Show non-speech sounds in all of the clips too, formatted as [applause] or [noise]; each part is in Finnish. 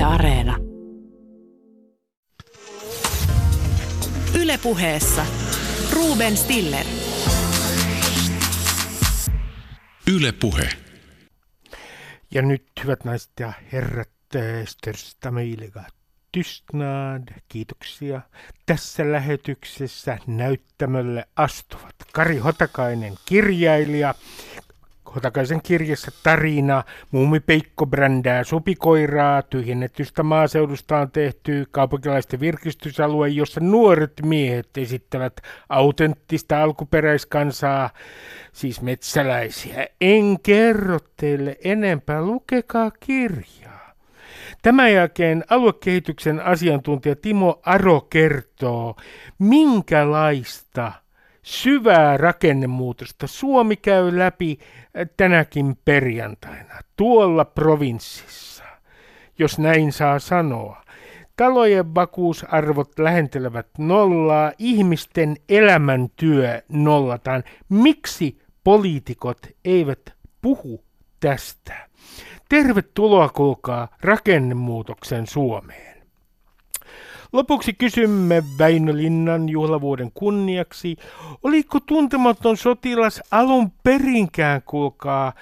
Yle Areena. Yle puheessa. Ruben Stiller. Yle puhe. Ja nyt, hyvät naiset ja herrat, största möjliga tystnad, kiitoksia. Tässä lähetyksessä näyttämölle astuvat Kari Hotakainen, kirjailija, Hotakaisen kirjassa tarina, Muumi Peikko brändää supikoiraa, tyhjennetystä maaseudusta on tehty kaupunkilaisten virkistysalue, jossa nuoret miehet esittävät autenttista alkuperäiskansaa, siis metsäläisiä. En kerro teille enempää, lukekaa kirjaa. Tämän jälkeen aluekehityksen asiantuntija Timo Aro kertoo, minkälaista syvää rakennemuutosta Suomi käy läpi tänäkin perjantaina tuolla provinssissa, jos näin saa sanoa. Talojen vakuusarvot lähentelevät nollaa, ihmisten elämäntyö nollataan. Miksi poliitikot eivät puhu tästä? Tervetuloa kuulkaa rakennemuutoksen Suomeen. Lopuksi kysymme Väinö Linnan juhlavuoden kunniaksi, oliko tuntematon sotilas alun perinkään, kuulkaa,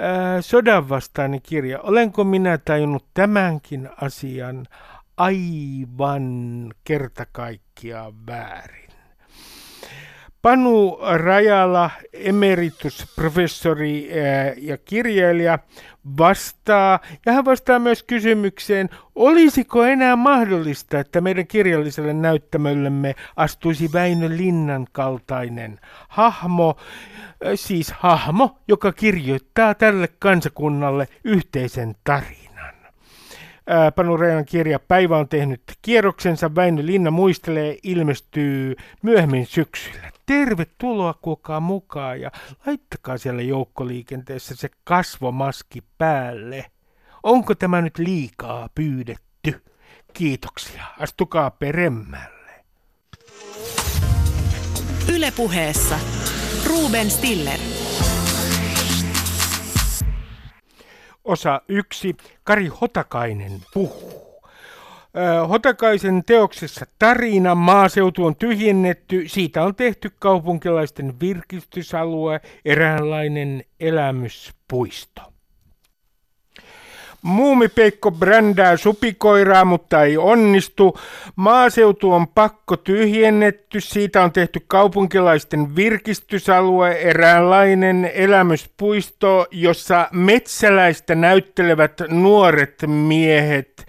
ää, sodanvastainen kirja. Olenko minä tajunnut tämänkin asian aivan kertakaikkiaan väärin? Panu Rajala, emeritusprofessori ja kirjailija, vastaa, ja hän vastaa myös kysymykseen, olisiko enää mahdollista, että meidän kirjalliselle näyttämöllemme astuisi Väinö Linnan kaltainen hahmo, siis hahmo, joka kirjoittaa tälle kansakunnalle yhteisen tarinan. Panu Rajan kirja Päivä on tehnyt kierroksensa. Väinö Linna muistelee, ilmestyy myöhemmin syksyllä. Tervetuloa kukaan mukaan ja laittakaa siellä joukkoliikenteessä se kasvomaski päälle. Onko tämä nyt liikaa pyydetty? Kiitoksia. Astukaa peremmälle. Ylepuheessa Ruben Stiller. Osa yksi. Kari Hotakainen puhuu. Hotakaisen teoksessa tarina Maaseutu on tyhjennetty. Siitä on tehty kaupunkilaisten virkistysalue, eräänlainen elämyspuisto. Muumipeikko brändää supikoiraa, mutta ei onnistu. Maaseutu on pakko tyhjennetty. Siitä on tehty kaupunkilaisten virkistysalue, eräänlainen elämyspuisto, jossa metsäläistä näyttelevät nuoret miehet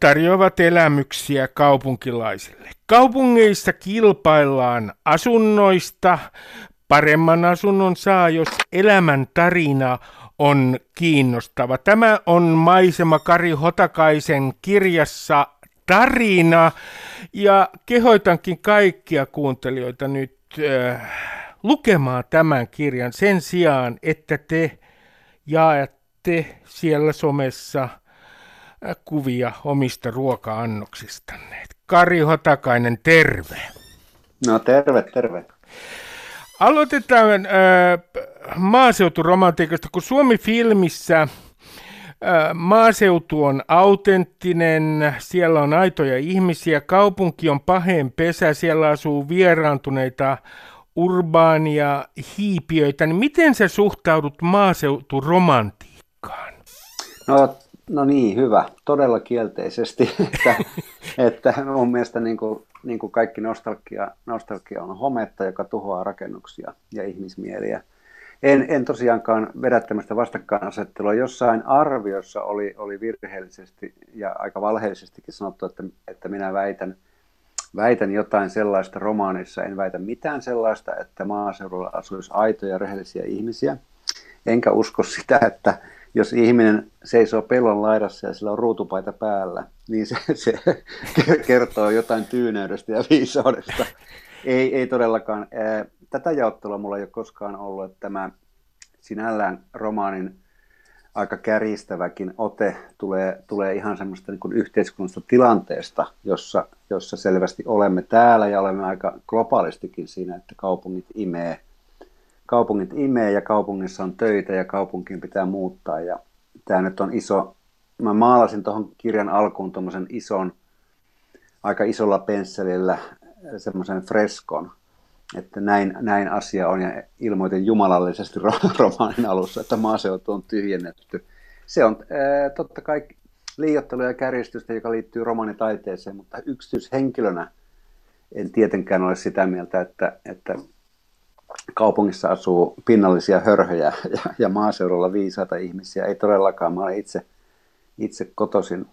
tarjoavat elämyksiä kaupunkilaisille. Kaupungeissa kilpaillaan asunnoista. Paremman asunnon saa, jos elämän tarina on kiinnostava. Tämä on maisema Kari Hotakaisen kirjassa tarina ja kehoitankin kaikkia kuuntelijoita nyt äh, lukemaan tämän kirjan sen sijaan, että te jaatte siellä somessa äh, kuvia omista ruoka-annoksistanne. Kari Hotakainen, terve. No terve, terve. Aloitetaan äh, maaseuturomantiikasta, kun Suomi-filmissä äh, maaseutu on autenttinen, siellä on aitoja ihmisiä, kaupunki on paheen pesä, siellä asuu vieraantuneita urbaania hiipiöitä, niin miten sä suhtaudut maaseuturomantiikkaan? No, no niin, hyvä. Todella kielteisesti. [laughs] että, [laughs] että mun mielestä niin kuin, niin kuin kaikki nostalgia, nostalgia on hometta, joka tuhoaa rakennuksia ja ihmismieliä en, en tosiaankaan vedä tämmöistä vastakkainasettelua. Jossain arviossa oli, oli virheellisesti ja aika valheellisestikin sanottu, että, että minä väitän, väitän jotain sellaista romaanissa. En väitä mitään sellaista, että maaseudulla asuisi aitoja rehellisiä ihmisiä. Enkä usko sitä, että jos ihminen seisoo pellon laidassa ja sillä on ruutupaita päällä, niin se, se kertoo jotain tyyneydestä ja viisaudesta. Ei, ei todellakaan tätä jaottelua mulla ei ole koskaan ollut, että tämä sinällään romaanin aika kärjistäväkin ote tulee, tulee ihan semmoista niin yhteiskunnallisesta tilanteesta, jossa, jossa selvästi olemme täällä ja olemme aika globaalistikin siinä, että kaupungit imee, kaupungit imee ja kaupungissa on töitä ja kaupunkiin pitää muuttaa ja tämä nyt on iso, mä maalasin tuohon kirjan alkuun tuommoisen ison, aika isolla pensselillä semmoisen freskon, että näin, näin asia on ja ilmoitin jumalallisesti [laughs] romaanin alussa, että maaseutu on tyhjennetty. Se on ää, totta kai liiottelu ja kärjistystä, joka liittyy romaanitaiteeseen, mutta yksityishenkilönä en tietenkään ole sitä mieltä, että, että kaupungissa asuu pinnallisia hörhöjä ja, ja maaseudulla viisaita ihmisiä. Ei todellakaan. Mä olen itse, itse kotoisin,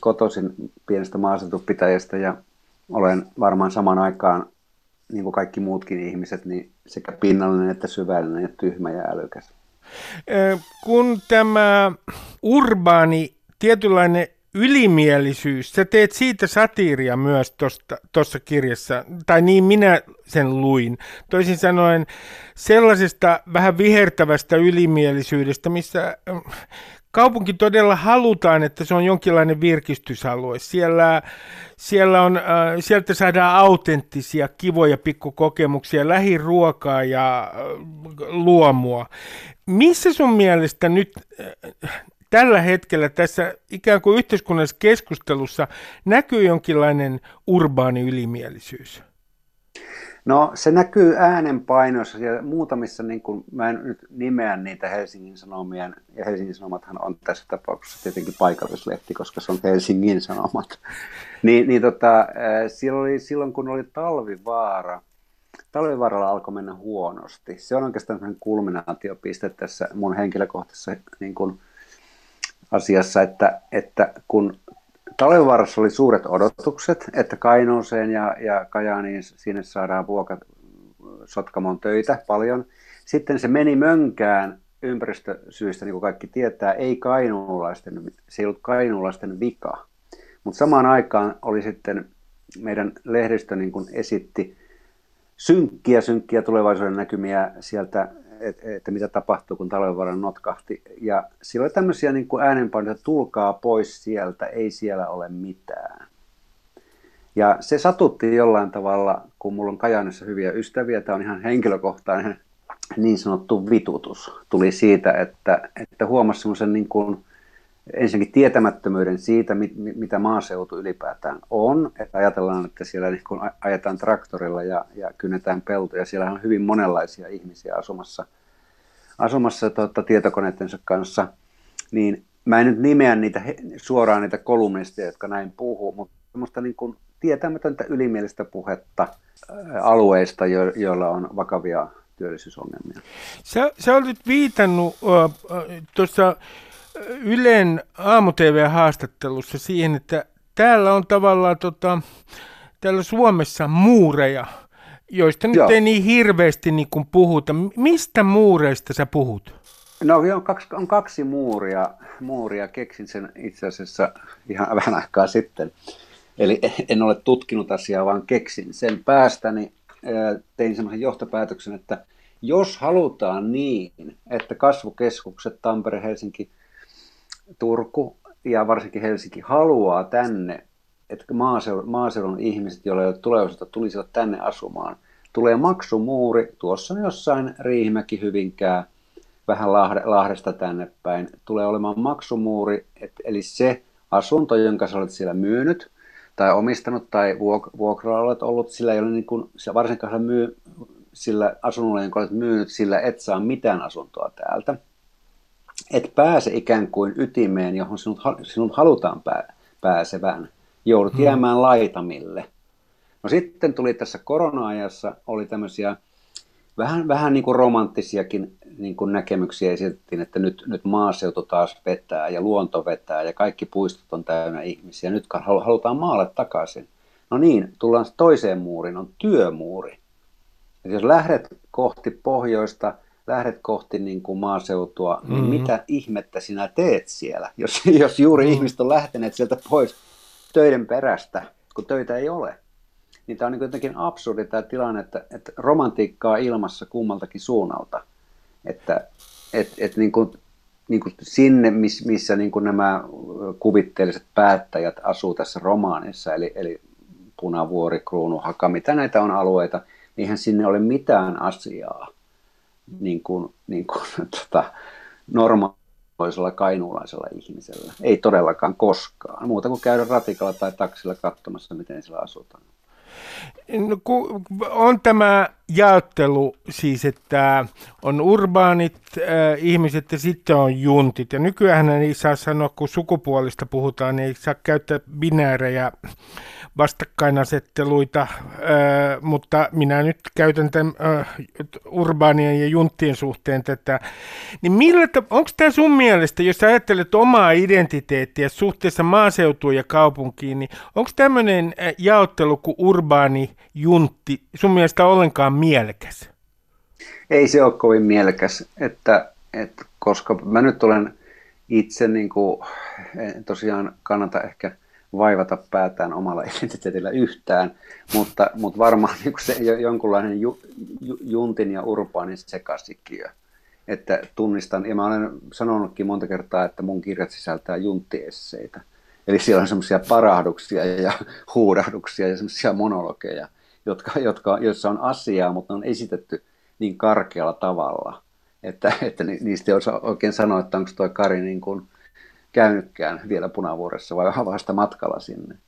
kotoisin pienestä maaseutupitäjästä ja olen varmaan samaan aikaan, niin kuin kaikki muutkin ihmiset, niin sekä pinnallinen että syvällinen ja tyhmä ja älykäs. Kun tämä urbaani tietynlainen ylimielisyys, sä teet siitä satiiria myös tuossa kirjassa, tai niin minä sen luin. Toisin sanoen sellaisesta vähän vihertävästä ylimielisyydestä, missä kaupunki todella halutaan, että se on jonkinlainen virkistysalue. Siellä, siellä on, äh, sieltä saadaan autenttisia, kivoja pikkukokemuksia, lähiruokaa ja äh, luomua. Missä sun mielestä nyt äh, tällä hetkellä tässä ikään kuin yhteiskunnallisessa keskustelussa näkyy jonkinlainen urbaani ylimielisyys? No se näkyy äänenpainoissa ja muutamissa, niin kuin, mä en nyt nimeä niitä Helsingin Sanomia, ja Helsingin Sanomathan on tässä tapauksessa tietenkin paikallislehti, koska se on Helsingin Sanomat. [laughs] niin, niin tota, silloin, oli, silloin kun oli talvivaara, talvivaaralla alkoi mennä huonosti. Se on oikeastaan kulminaatiopiste tässä mun henkilökohtaisessa niin kuin, asiassa, että, että kun Talvivaarassa oli suuret odotukset, että Kainuuseen ja, ja Kajaaniin sinne saadaan vuokat Sotkamon töitä paljon. Sitten se meni mönkään ympäristösyistä, niin kuin kaikki tietää, ei kainuulaisten, se ei ollut kainuulaisten vika. Mutta samaan aikaan oli sitten meidän lehdistö niin kuin esitti synkkiä, synkkiä tulevaisuuden näkymiä sieltä että, mitä tapahtuu, kun talvenvaran notkahti. Ja siellä oli tämmöisiä niin kuin äänenpainoja, että tulkaa pois sieltä, ei siellä ole mitään. Ja se satutti jollain tavalla, kun mulla on Kajaanissa hyviä ystäviä, tämä on ihan henkilökohtainen niin sanottu vitutus. Tuli siitä, että, että huomasi semmoisen niin kuin, ensinnäkin tietämättömyyden siitä, mit, mitä maaseutu ylipäätään on. Että ajatellaan, että siellä niin kun ajetaan traktorilla ja, ja kynnetään peltoja. Siellä on hyvin monenlaisia ihmisiä asumassa, asumassa tuota, tietokoneittensa kanssa. Niin mä en nyt nimeä niitä, suoraan niitä kolumnisteja, jotka näin puhuu, mutta semmoista niin kuin tietämätöntä ylimielistä puhetta alueista, jo, joilla on vakavia työllisyysongelmia. Sä, sä olit viitannut äh, tuossa Ylen aamu-tv-haastattelussa siihen, että täällä on tavallaan tota, täällä Suomessa muureja, joista nyt Joo. ei niin hirveästi niin kuin puhuta. Mistä muureista sä puhut? No on kaksi, on kaksi muuria, muuria. Keksin sen itse asiassa ihan [laughs] vähän aikaa sitten. Eli en ole tutkinut asiaa, vaan keksin sen päästäni. Tein semmoisen johtopäätöksen, että jos halutaan niin, että kasvukeskukset Tampere, Helsinki, Turku ja varsinkin Helsinki haluaa tänne, että maaseudun, maaseudun ihmiset, joilla ei ole tulevaisuutta, tulisivat tänne asumaan. Tulee maksumuuri, tuossa jossain Riihimäki, Hyvinkää, vähän Lahdesta tänne päin. Tulee olemaan maksumuuri, et, eli se asunto, jonka sä olet siellä myynyt tai omistanut tai vuok- vuokralla olet ollut, sillä ei ole niin kuin, varsinkaan myy, sillä asunnolla, jonka olet myynyt, sillä et saa mitään asuntoa täältä et pääse ikään kuin ytimeen, johon sinut, sinut halutaan pää, pääsevän. Joudut hmm. jäämään laitamille. No sitten tuli tässä korona-ajassa, oli tämmöisiä vähän, vähän niin kuin romanttisiakin niin kuin näkemyksiä esitettiin, että nyt, nyt maaseutu taas vetää ja luonto vetää ja kaikki puistot on täynnä ihmisiä. Nyt halutaan maalle takaisin. No niin, tullaan toiseen muuriin, on työmuuri. Et jos lähdet kohti pohjoista, lähdet kohti niin kuin maaseutua, niin mm-hmm. mitä ihmettä sinä teet siellä, jos, jos juuri mm-hmm. ihmiset on lähteneet sieltä pois töiden perästä, kun töitä ei ole. Niin tämä on niin jotenkin absurdi tämä tilanne, että, että romantiikkaa ilmassa kummaltakin suunnalta. Että et, et niin kuin, niin kuin sinne, miss, missä niin kuin nämä kuvitteelliset päättäjät asuu tässä romaanissa, eli, eli Punavuori, Kruunuhaka, mitä näitä on alueita, niinhän sinne ole mitään asiaa niin kuin, niin kuin, [laughs] tota, normaali toisella kainuulaisella ihmisellä. Ei todellakaan koskaan, muuta kuin käydä ratikalla tai taksilla katsomassa, miten siellä asutaan. No, ku, on tämä jaottelu siis, että on urbaanit äh, ihmiset ja sitten on juntit. Ja nykyään ei saa sanoa, kun sukupuolista puhutaan, niin ei saa käyttää binäärejä vastakkainasetteluita, mutta minä nyt käytän tämän urbaanien ja junttien suhteen tätä. Niin millä, onko tämä sun mielestä, jos ajattelet omaa identiteettiä suhteessa maaseutuun ja kaupunkiin, niin onko tämmöinen jaottelu kuin urbaani juntti sun mielestä ollenkaan mielekäs? Ei se ole kovin mielekäs, että, että koska mä nyt olen itse niin kuin, tosiaan kannata ehkä vaivata päätään omalla [laughs] identiteetillä yhtään, mutta, mutta varmaan niin se jonkunlainen ju, ju, juntin ja urbaanin sekasikiö. Että tunnistan, ja mä olen sanonutkin monta kertaa, että mun kirjat sisältää junttiesseitä. Eli siellä on semmoisia parahduksia ja [laughs] huudahduksia ja semmoisia monologeja, jotka, jotka, joissa on asiaa, mutta ne on esitetty niin karkealla tavalla, että, että niistä ei osaa oikein sanoa, että onko tuo Kari niin kuin käynytkään vielä Punavuoressa vai vasta matkalla sinne.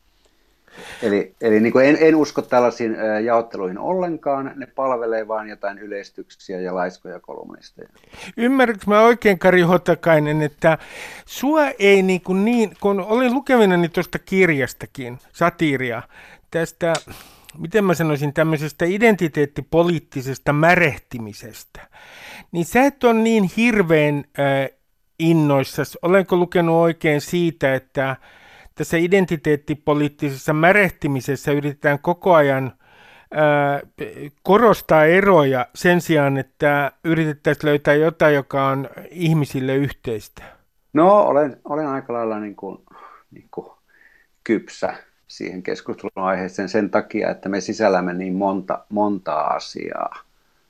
Eli, eli niin kuin en, en usko tällaisiin jaotteluihin ollenkaan, ne palvelee vain jotain yleistyksiä ja laiskoja kolumnisteja. Ymmärrätkö mä oikein, Kari Hotakainen, että sua ei niin, kuin niin kun olin lukevinani tuosta kirjastakin, satiiria, tästä, miten mä sanoisin, tämmöisestä identiteettipoliittisesta märehtimisestä, niin sä et ole niin hirveän äh, innoissa. Olenko lukenut oikein siitä, että tässä identiteettipoliittisessa märehtimisessä yritetään koko ajan korostaa eroja sen sijaan, että yritettäisiin löytää jotain, joka on ihmisille yhteistä? No, olen, olen aika lailla niin kuin, niin kuin kypsä siihen keskustelun aiheeseen sen takia, että me sisällämme niin monta, monta asiaa.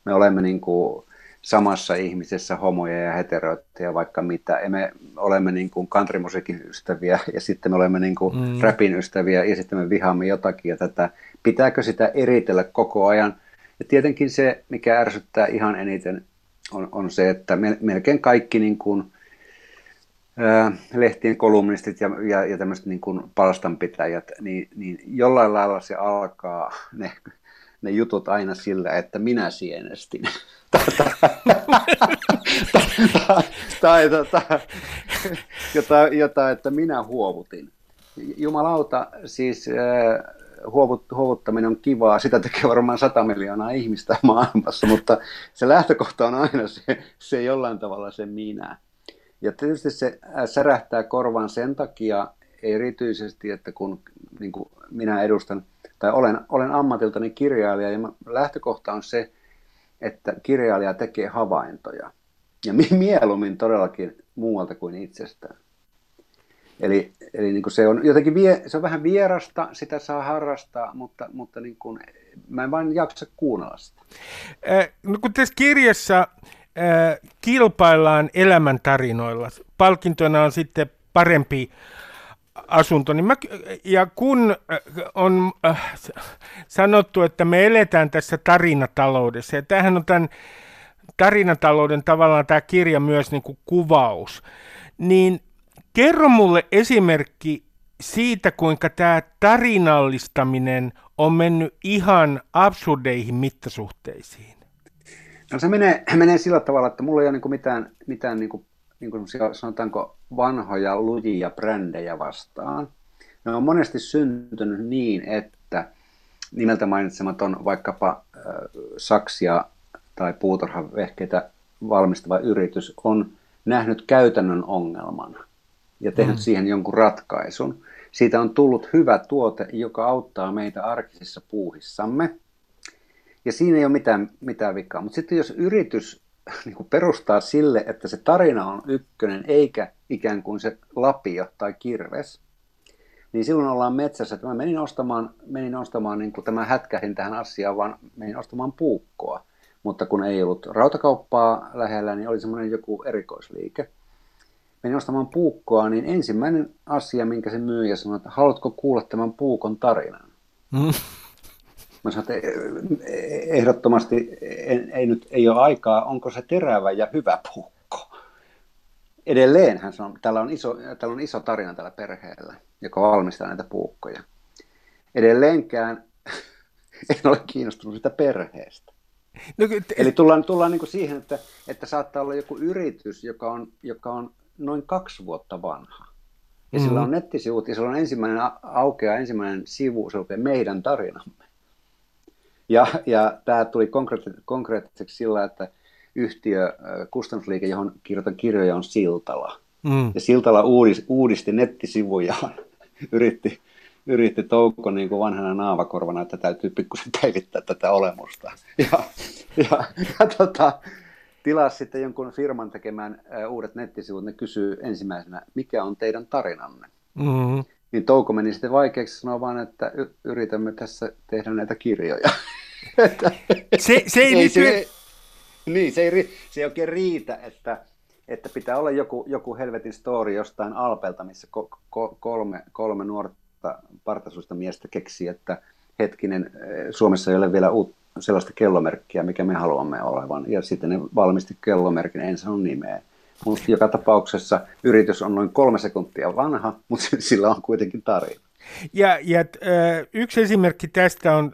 Me olemme niin kuin, samassa ihmisessä homoja ja heteroita ja vaikka mitä. Ja me olemme niin kuin countrymusiikin ystäviä ja sitten me olemme niin kuin mm. rapin ystäviä ja sitten me vihaamme jotakin ja tätä. Pitääkö sitä eritellä koko ajan? Ja tietenkin se, mikä ärsyttää ihan eniten, on, on se, että melkein kaikki niin kuin, ää, lehtien kolumnistit ja, ja, ja tämmöiset niin kuin palstanpitäjät, niin, niin jollain lailla se alkaa ne, ne jutut aina sillä, että minä sienestin. Tai tota, jota, että minä huovutin. Jumalauta, siis äh, huovut, huovuttaminen on kivaa, sitä tekee varmaan 100 miljoonaa ihmistä maailmassa, mutta se lähtökohta on aina se, se jollain tavalla se minä. Ja tietysti se äh, särähtää korvaan sen takia erityisesti, että kun niin minä edustan, tai olen, olen ammatiltani kirjailija, ja lähtökohta on se, että kirjailija tekee havaintoja. Ja mieluummin todellakin muualta kuin itsestään. Eli, eli niin kuin se on jotenkin vie, se on vähän vierasta, sitä saa harrastaa, mutta, mutta niin kuin, mä en vain jaksa kuunnella sitä. Äh, no kun tässä kirjassa äh, kilpaillaan elämäntarinoilla, palkintona on sitten parempi asunto. Niin mä, ja kun äh, on äh, sanottu, että me eletään tässä tarinataloudessa, ja tämähän on tämän tarinatalouden tavallaan tämä kirja myös niin kuin kuvaus, niin kerro mulle esimerkki siitä, kuinka tämä tarinallistaminen on mennyt ihan absurdeihin mittasuhteisiin. No se menee, menee sillä tavalla, että mulla ei ole niin mitään, mitään niin kuin niin kuin sanotaanko vanhoja lujia brändejä vastaan. Ne on monesti syntynyt niin, että nimeltä mainitsematon vaikkapa äh, saksia tai puutarhavehkeitä valmistava yritys on nähnyt käytännön ongelman ja tehnyt mm. siihen jonkun ratkaisun. Siitä on tullut hyvä tuote, joka auttaa meitä arkisissa puuhissamme. Ja siinä ei ole mitään, mitään vikaa. Mutta sitten jos yritys [laughs] niin kuin perustaa sille, että se tarina on ykkönen, eikä ikään kuin se lapio tai kirves, niin silloin ollaan metsässä. Että mä menin ostamaan, menin ostamaan niin kuin tämä hätkähin tähän asiaan, vaan menin ostamaan puukkoa. Mutta kun ei ollut rautakauppaa lähellä, niin oli semmoinen joku erikoisliike. Menin ostamaan puukkoa, niin ensimmäinen asia, minkä se myyjä sanoi, että haluatko kuulla tämän puukon tarinan? Mm. Mä sanoin, että ehdottomasti ei, ei nyt ei ole aikaa, onko se terävä ja hyvä puukko. edelleenhän se on, täällä on, iso, täällä on iso tarina tällä perheellä, joka valmistaa näitä puukkoja. Edelleenkään [laughs] en ole kiinnostunut sitä perheestä. No, t- Eli tullaan, tullaan niin siihen, että, että saattaa olla joku yritys, joka on, joka on noin kaksi vuotta vanha. Ja mm-hmm. sillä on nettisivut ja sillä on ensimmäinen aukea ensimmäinen sivu, se lukee meidän tarinamme. Ja, ja tämä tuli konkreettiseksi sillä, että yhtiö, kustannusliike, johon kirjoitan kirjoja, on Siltala. Mm. Ja Siltala uudis, uudisti nettisivujaan, [laughs] yritti, yritti Toukko niin kuin vanhana naavakorvana, että täytyy pikkusen päivittää tätä olemusta. Ja, ja, ja tota, tilasi sitten jonkun firman tekemään uudet nettisivut, ne kysyy ensimmäisenä, mikä on teidän tarinanne? Mm-hmm. Niin Touko meni sitten vaikeaksi sanoa vaan, että yritämme tässä tehdä näitä kirjoja. [laughs] se, se ei, [laughs] ei se, niin, se ei, se ei oikein riitä, että, että pitää olla joku, joku helvetin story jostain Alpelta, missä ko, ko, kolme, kolme nuorta partasuista miestä keksii, että hetkinen, Suomessa ei ole vielä uut, sellaista kellomerkkiä, mikä me haluamme olevan. Ja sitten ne valmisti kellomerkin, en sano nimeä. Mutta joka tapauksessa yritys on noin kolme sekuntia vanha, mutta sillä on kuitenkin tarina. Ja, ja yksi esimerkki tästä on,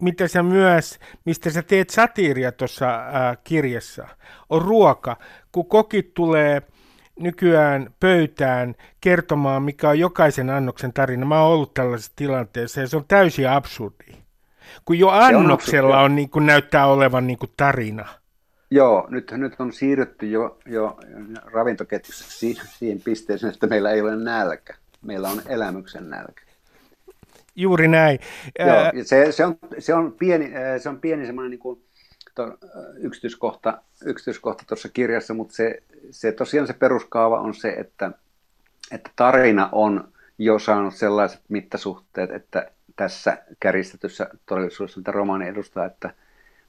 mitä sä myös, mistä sä teet satiiria tuossa kirjassa, on ruoka. Kun kokit tulee nykyään pöytään kertomaan, mikä on jokaisen annoksen tarina. Mä oon ollut tällaisessa tilanteessa ja se on täysin absurdi. Kun jo annoksella on, on niin kuin näyttää olevan niin kuin tarina. Joo, nyt, nyt on siirrytty jo, jo ravintoketjussa siihen, siihen pisteeseen, että meillä ei ole nälkä. Meillä on elämyksen nälkä. Juuri näin. Joo, se, se, on, se on pieni, se on pieni semmoinen niin kuin, to, yksityiskohta, yksityiskohta tuossa kirjassa, mutta se, se tosiaan se peruskaava on se, että, että tarina on jo saanut sellaiset mittasuhteet, että tässä käristetyssä todellisuudessa, mitä romaani edustaa, että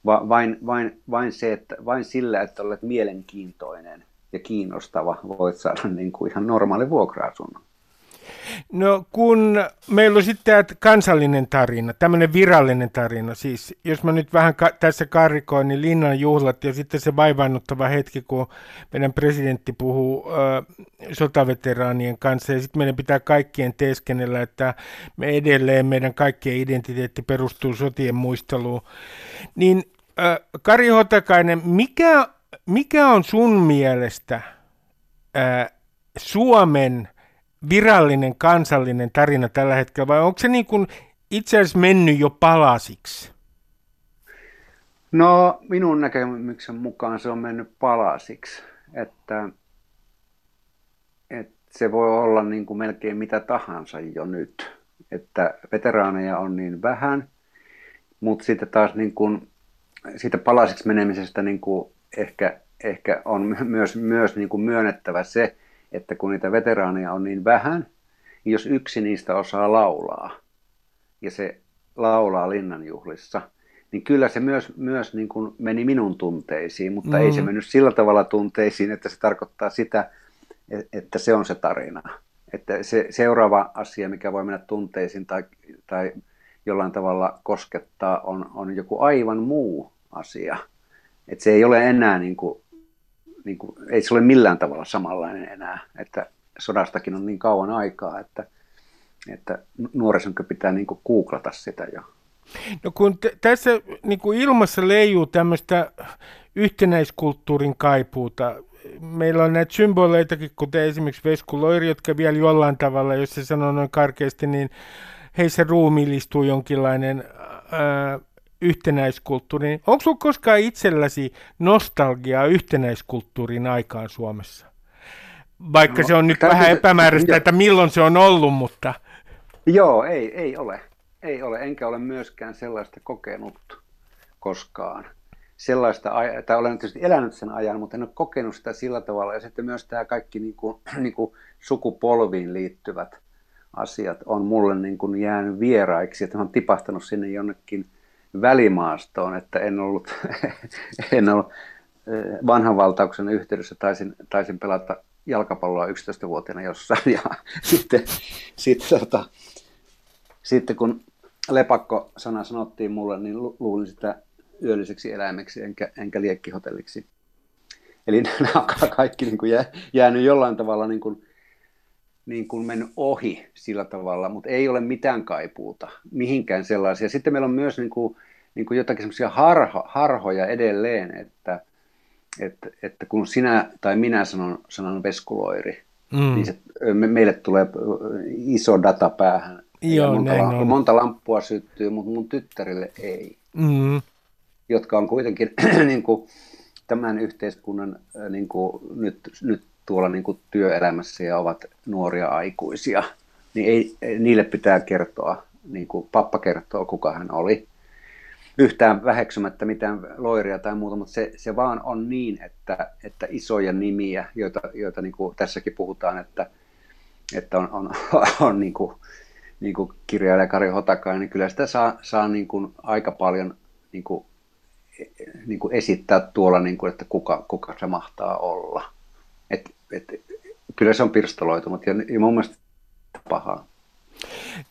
va, vain, vain, vain, se, että, vain sillä, että olet mielenkiintoinen ja kiinnostava, voit saada niin kuin ihan normaali vuokra-asunnon. No kun meillä on sitten tämä kansallinen tarina, tämmöinen virallinen tarina, siis jos mä nyt vähän ka- tässä karrikoin, niin Linnan juhlat ja sitten se vaivaannuttava hetki, kun meidän presidentti puhuu ö, sotaveteraanien kanssa ja sitten meidän pitää kaikkien teeskennellä, että me edelleen, meidän kaikkien identiteetti perustuu sotien muisteluun. Niin Kari Hotakainen, mikä, mikä on sun mielestä Suomen virallinen kansallinen tarina tällä hetkellä, vai onko se niin kuin itse asiassa mennyt jo palasiksi? No minun näkemyksen mukaan se on mennyt palasiksi, että, että se voi olla niin kuin melkein mitä tahansa jo nyt. Että veteraaneja on niin vähän, mutta sitten taas niin kuin, siitä palasiksi menemisestä niin kuin ehkä, ehkä on myös, myös niin kuin myönnettävä se, että kun niitä veteraaneja on niin vähän, niin jos yksi niistä osaa laulaa, ja se laulaa linnanjuhlissa, niin kyllä se myös, myös niin kuin meni minun tunteisiin, mutta mm. ei se mm. mennyt sillä tavalla tunteisiin, että se tarkoittaa sitä, että se on se tarina. Että se seuraava asia, mikä voi mennä tunteisiin tai, tai jollain tavalla koskettaa, on, on joku aivan muu asia. Että se ei ole enää niin kuin niin kuin, ei se ole millään tavalla samanlainen enää, että sodastakin on niin kauan aikaa, että, että nuorisonko pitää niin kuin googlata sitä jo. No kun t- tässä niin kuin ilmassa leijuu tämmöistä yhtenäiskulttuurin kaipuuta, meillä on näitä symboleitakin, kuten esimerkiksi Vesku Loiri, jotka vielä jollain tavalla, jos se sanoo noin karkeasti, niin heissä ruumiillistuu jonkinlainen ää, yhtenäiskulttuuriin. Onko sinulla koskaan itselläsi nostalgiaa yhtenäiskulttuurin aikaan Suomessa? Vaikka no, se on nyt vähän epämääräistä, jo. että milloin se on ollut, mutta... Joo, ei, ei ole. Ei ole, enkä ole myöskään sellaista kokenut koskaan. Sellaista, tai olen tietysti elänyt sen ajan, mutta en ole kokenut sitä sillä tavalla. Ja sitten myös tämä kaikki niin kuin, [clears throat] niin kuin sukupolviin liittyvät asiat on mulle niin kuin jäänyt vieraiksi, että olen tipahtanut sinne jonnekin välimaastoon, että en ollut, [laughs] en ollut eh, vanhan valtauksen yhteydessä, taisin, taisin pelata jalkapalloa 11-vuotiaana jossain ja [laughs] sitten, sitten, tota, sitten kun lepakko-sana sanottiin mulle, niin luulin sitä yölliseksi eläimeksi enkä, enkä liekkihotelliksi. Eli [laughs] nämä kaikki niin kuin jää, jäänyt jollain tavalla niin kuin, niin kuin mennyt ohi sillä tavalla, mutta ei ole mitään kaipuuta mihinkään sellaisia. Sitten meillä on myös niin kuin, niin kuin jotakin semmoisia harho, harhoja edelleen, että, että, että kun sinä tai minä sanon, sanon veskuloiri, mm. niin se, me, meille tulee iso data päähän. Joo, monta, näin monta lamppua syttyy, mutta mun tyttärille ei. Mm. Jotka on kuitenkin [clears throat] niin kuin, tämän yhteiskunnan niin kuin, nyt, nyt tuolla niin kuin työelämässä ja ovat nuoria aikuisia, niin ei, niille pitää kertoa, niin kuin pappa kertoo, kuka hän oli. Yhtään väheksymättä mitään loiria tai muuta, mutta se, se vaan on niin, että, että isoja nimiä, joita, joita niin kuin tässäkin puhutaan, että, että on, on, [laughs] on niin kuin, niin kuin kirjailija Kari Hotakainen, niin kyllä sitä saa, saa niin kuin aika paljon niin kuin, niin kuin esittää tuolla, niin kuin, että kuka, kuka se mahtaa olla. Et, et, kyllä se on pirstaloitunut ja, ja mun mielestä pahaa.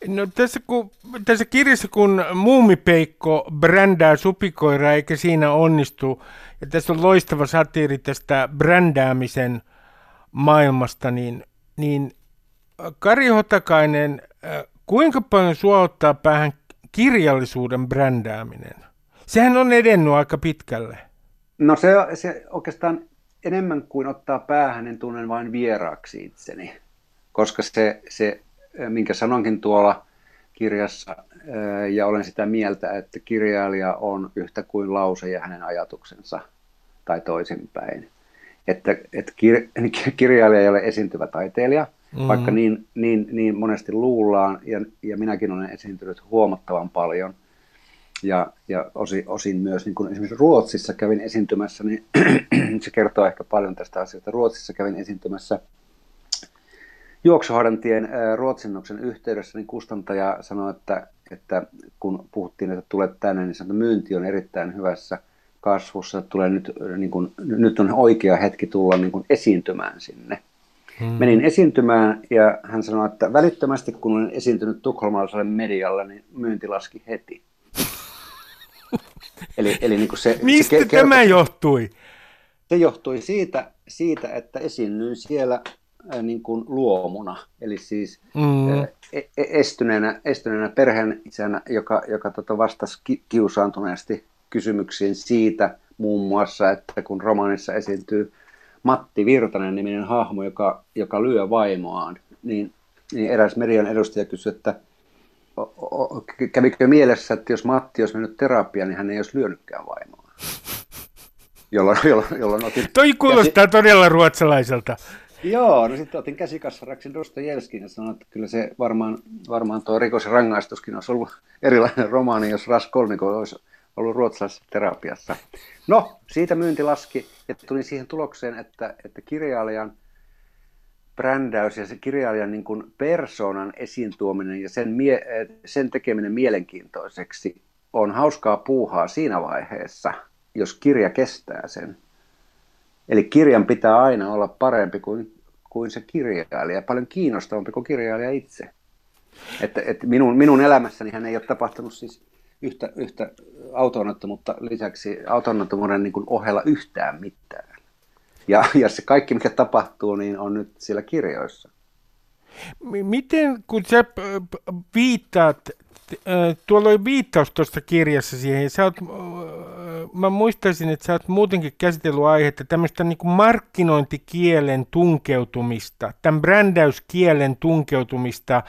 No tässä, kun, tässä kirjassa, kun Muumipeikko brändää supikoira eikä siinä onnistu, ja tässä on loistava satiiri tästä brändäämisen maailmasta, niin, niin Kari Hotakainen, kuinka paljon sua ottaa päähän kirjallisuuden brändääminen? Sehän on edennyt aika pitkälle. No se, se oikeastaan enemmän kuin ottaa päähän, niin tunnen vain vieraaksi itseni. Koska se, se minkä sanonkin tuolla kirjassa, ja olen sitä mieltä, että kirjailija on yhtä kuin lause ja hänen ajatuksensa, tai toisinpäin. Että, että kir, [laughs] kirjailija ei ole esiintyvä taiteilija, mm-hmm. vaikka niin, niin, niin monesti luullaan, ja, ja minäkin olen esiintynyt huomattavan paljon – ja, ja osin, osin myös niin kuin esimerkiksi Ruotsissa kävin esiintymässä, niin [clears throat] se kertoo ehkä paljon tästä asiasta. Ruotsissa kävin esiintymässä juoksuhahdantien ruotsinnoksen yhteydessä, niin kustantaja sanoi, että, että kun puhuttiin, että tulet tänne, niin sanoi, että myynti on erittäin hyvässä kasvussa, että tulee nyt, niin kuin, nyt on oikea hetki tulla niin kuin esiintymään sinne. Hmm. Menin esiintymään ja hän sanoi, että välittömästi kun olen esiintynyt tukholmalaiselle medialle, niin myynti laski heti. [laughs] Eli, eli niin kuin se, Mistä se tämä johtui? Se johtui siitä, siitä että esiinnyin siellä niin kuin luomuna, eli siis mm. e, e, estyneenä, estyneenä perheenisänä, joka, joka tota vastasi ki, kiusaantuneesti kysymyksiin siitä muun muassa, että kun romaanissa esiintyy Matti Virtanen niminen hahmo, joka, joka lyö vaimoaan, niin, niin eräs median edustaja kysyi, että kävikö mielessä, että jos Matti olisi mennyt terapiaan, niin hän ei olisi lyönytkään vaimoa. Jolloin, [laughs] jolloin, jolloin otin Toi kuulostaa käsi... todella ruotsalaiselta. Joo, no sitten otin käsikassaraksi Dostojevskin ja sanoin, että kyllä se varmaan, varmaan tuo rikos ja rangaistuskin olisi ollut erilainen romaani, jos Raskolnikov olisi ollut ruotsalaisessa terapiassa. No, siitä myynti laski ja tulin siihen tulokseen, että, että kirjailijan – brändäys ja se kirjailijan niin kuin persoonan esiin tuominen ja sen, mie- sen tekeminen mielenkiintoiseksi on hauskaa puuhaa siinä vaiheessa, jos kirja kestää sen. Eli kirjan pitää aina olla parempi kuin, kuin se kirjailija, paljon kiinnostavampi kuin kirjailija itse. Että, että minun, minun elämässäni hän ei ole tapahtunut siis yhtä, yhtä autonnottomuutta lisäksi autonnottomuuden niin ohella yhtään mitään. Ja, ja se kaikki, mikä tapahtuu, niin on nyt siellä kirjoissa. Miten, kun sä viittaat, tuolla oli viittaus tuosta kirjassa siihen, sä oot, mä muistaisin, että sä oot muutenkin käsitellyt aihetta, tämmöistä niin markkinointikielen tunkeutumista, tämän brändäyskielen tunkeutumista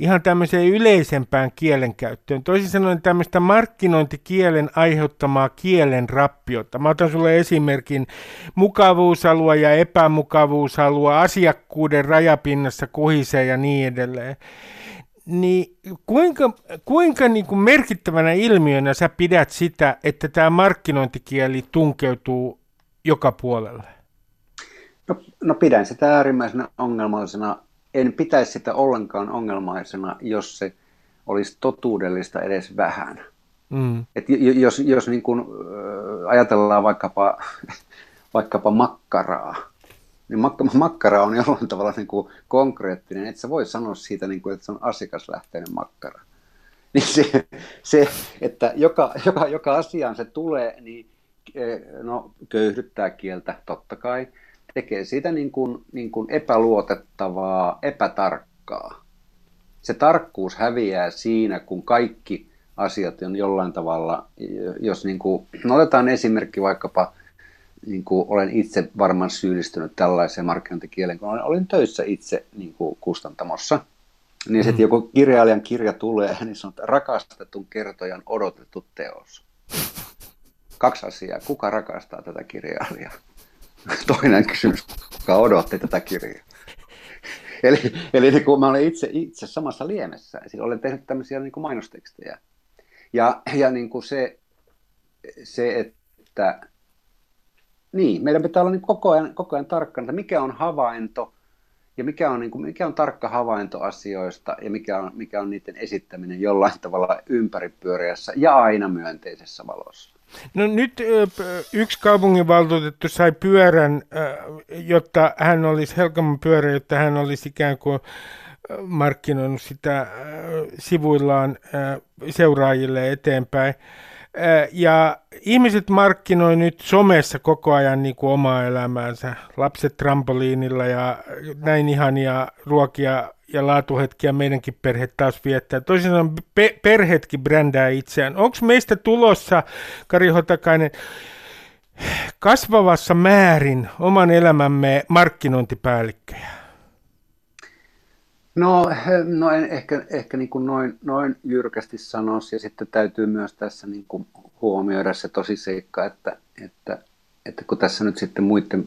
ihan tämmöiseen yleisempään kielenkäyttöön. Toisin sanoen tämmöistä markkinointikielen aiheuttamaa kielen rappiota. Mä otan sulle esimerkin mukavuusalue ja epämukavuusalue, asiakkuuden rajapinnassa kuhisee ja niin edelleen. Niin kuinka, kuinka niin kuin merkittävänä ilmiönä sä pidät sitä, että tämä markkinointikieli tunkeutuu joka puolelle? No, no pidän sitä äärimmäisenä ongelmallisena en pitäisi sitä ollenkaan ongelmaisena, jos se olisi totuudellista edes vähän. Mm. Et jos jos niin kun, ajatellaan vaikkapa, [laughs] vaikkapa makkaraa, niin mak- [laughs] makkara on jollain tavalla niin kuin konkreettinen, että sä voi sanoa siitä, niin kuin, että se on asiakaslähteinen makkara. [laughs] Niin se, se että joka, joka, joka asiaan se tulee, niin no, köyhdyttää kieltä totta kai, tekee siitä niin kuin, niin kuin epäluotettavaa, epätarkkaa. Se tarkkuus häviää siinä, kun kaikki asiat on jollain tavalla, jos niin kuin, no otetaan esimerkki vaikkapa, niin kuin olen itse varmaan syyllistynyt tällaiseen markkinointikieleen, kun olin, olin töissä itse niin kuin kustantamossa, niin sitten mm. joku kirjailijan kirja tulee, [laughs] niin se on rakastetun kertojan odotettu teos. Kaksi asiaa. Kuka rakastaa tätä kirjailijaa? [laughs] Toinen kysymys, kuka odotti tätä kirjaa? [laughs] eli, eli niin kuin mä olen itse, itse samassa liemessä. Eli olen tehnyt tämmöisiä niin kuin mainostekstejä. Ja, ja niin kuin se, se, että niin, meidän pitää olla niin koko, ajan, koko ajan tarkkana, että mikä on havainto ja mikä on, niin kuin, mikä on tarkka havainto asioista ja mikä on, mikä on niiden esittäminen jollain tavalla ympäripyöreässä ja aina myönteisessä valossa. No nyt yksi kaupunginvaltuutettu sai pyörän, jotta hän olisi Helkamon pyörä, jotta hän olisi ikään kuin markkinoinut sitä sivuillaan seuraajille eteenpäin. Ja ihmiset markkinoi nyt somessa koko ajan niin kuin omaa elämäänsä. Lapset trampoliinilla ja näin ihania ruokia ja laatuhetkiä meidänkin perhe taas viettää. Toisin sanoen pe- perhetkin brändää itseään. Onko meistä tulossa, Kari Hotakainen, kasvavassa määrin oman elämämme markkinointipäällikköjä? No, [laughs] no en ehkä, ehkä niin kuin noin, noin jyrkästi sanoisi, ja sitten täytyy myös tässä niin kuin huomioida se tosiseikka, että, että, että kun tässä nyt sitten muiden,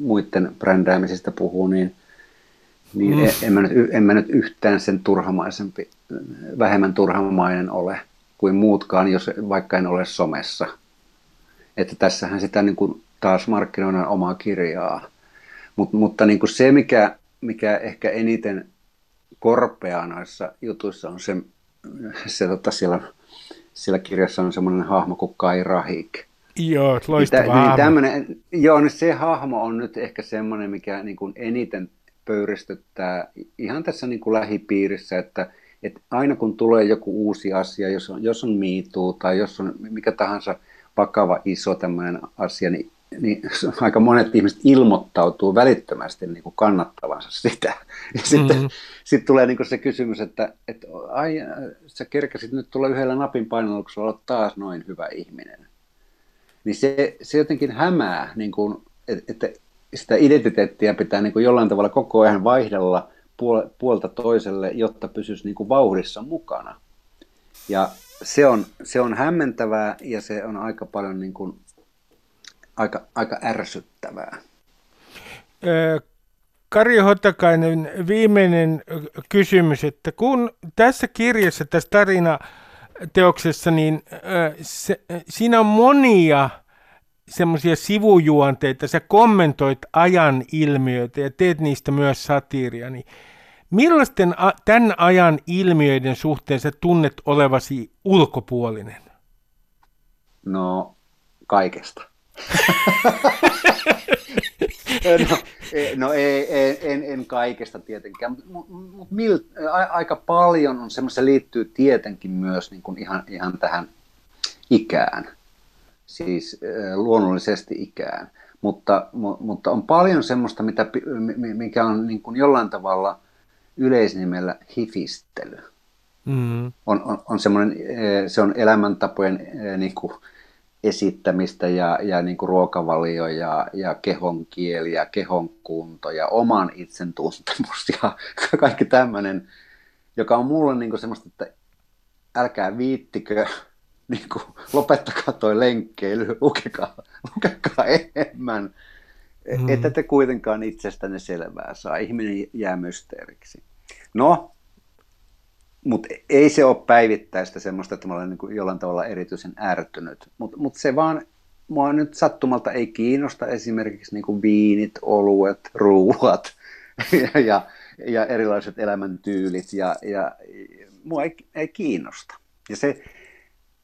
muiden brändäämisestä puhuu, niin, niin mm. en, mä nyt, en mä nyt yhtään sen turhamaisempi, vähemmän turhamainen ole kuin muutkaan, jos vaikka en ole somessa. Että tässähän sitä niin kuin taas markkinoidaan omaa kirjaa. Mut, mutta niin kuin se, mikä, mikä ehkä eniten korpeaa noissa jutuissa on se, se tota siellä, siellä kirjassa on semmoinen hahmo kuin Kai Rahik. Joo, loistava niin, hahmo. Tämmönen, joo, niin se hahmo on nyt ehkä semmoinen, mikä niin kuin eniten pöyristyttää ihan tässä niin kuin lähipiirissä, että, että aina kun tulee joku uusi asia, jos on, jos on miituu tai jos on mikä tahansa vakava iso tämmöinen asia, niin niin aika monet ihmiset ilmoittautuu välittömästi niin kuin kannattavansa sitä. Ja sitten mm-hmm. sit tulee niin kuin se kysymys, että, että ai, sä kerkäsit nyt tulla yhdellä napin sä olet taas noin hyvä ihminen. Niin se, se jotenkin hämää, niin kuin, että sitä identiteettiä pitää niin kuin jollain tavalla koko ajan vaihdella puolta toiselle, jotta pysyisi niin kuin vauhdissa mukana. Ja se on, se on hämmentävää ja se on aika paljon niin kuin aika, aika ärsyttävää. Kari Hotakainen, viimeinen kysymys, että kun tässä kirjassa, tässä tarina teoksessa, niin se, siinä on monia semmoisia sivujuonteita, sä kommentoit ajan ilmiöitä ja teet niistä myös satiiria, niin millaisten tämän ajan ilmiöiden suhteen sä tunnet olevasi ulkopuolinen? No, kaikesta. [laughs] no, e, no ei, en, en, en kaikesta tietenkään, mutta mut, mut aika paljon on semmoista liittyy tietenkin myös niin kuin ihan, ihan tähän ikään, siis luonnollisesti ikään, mutta, mutta on paljon semmoista, mitä, mikä on niin kuin jollain tavalla yleisnimellä hifistely. Mm-hmm. On, on, on semmoinen, se on elämäntapojen niin kuin, esittämistä ja, ja niin kuin ruokavalio ja, ja kehon kieli ja kehon kunto ja oman itsen tuntemus ja [laughs] kaikki tämmöinen, joka on mulle niin kuin semmoista, että älkää viittikö, [laughs] niin kuin, lopettakaa toi lenkkeily, lukekaa, [laughs] lukekaa enemmän, mm. että te kuitenkaan itsestänne selvää saa. Ihminen jää mysteeriksi. No, mutta ei se ole päivittäistä semmoista, että mä olen niin jollain tavalla erityisen ärtynyt. Mutta mut se vaan, mua nyt sattumalta ei kiinnosta esimerkiksi niin viinit, oluet, ruuat ja, [laughs] ja, ja erilaiset elämäntyylit. Ja, ja mua ei, ei kiinnosta. Ja se,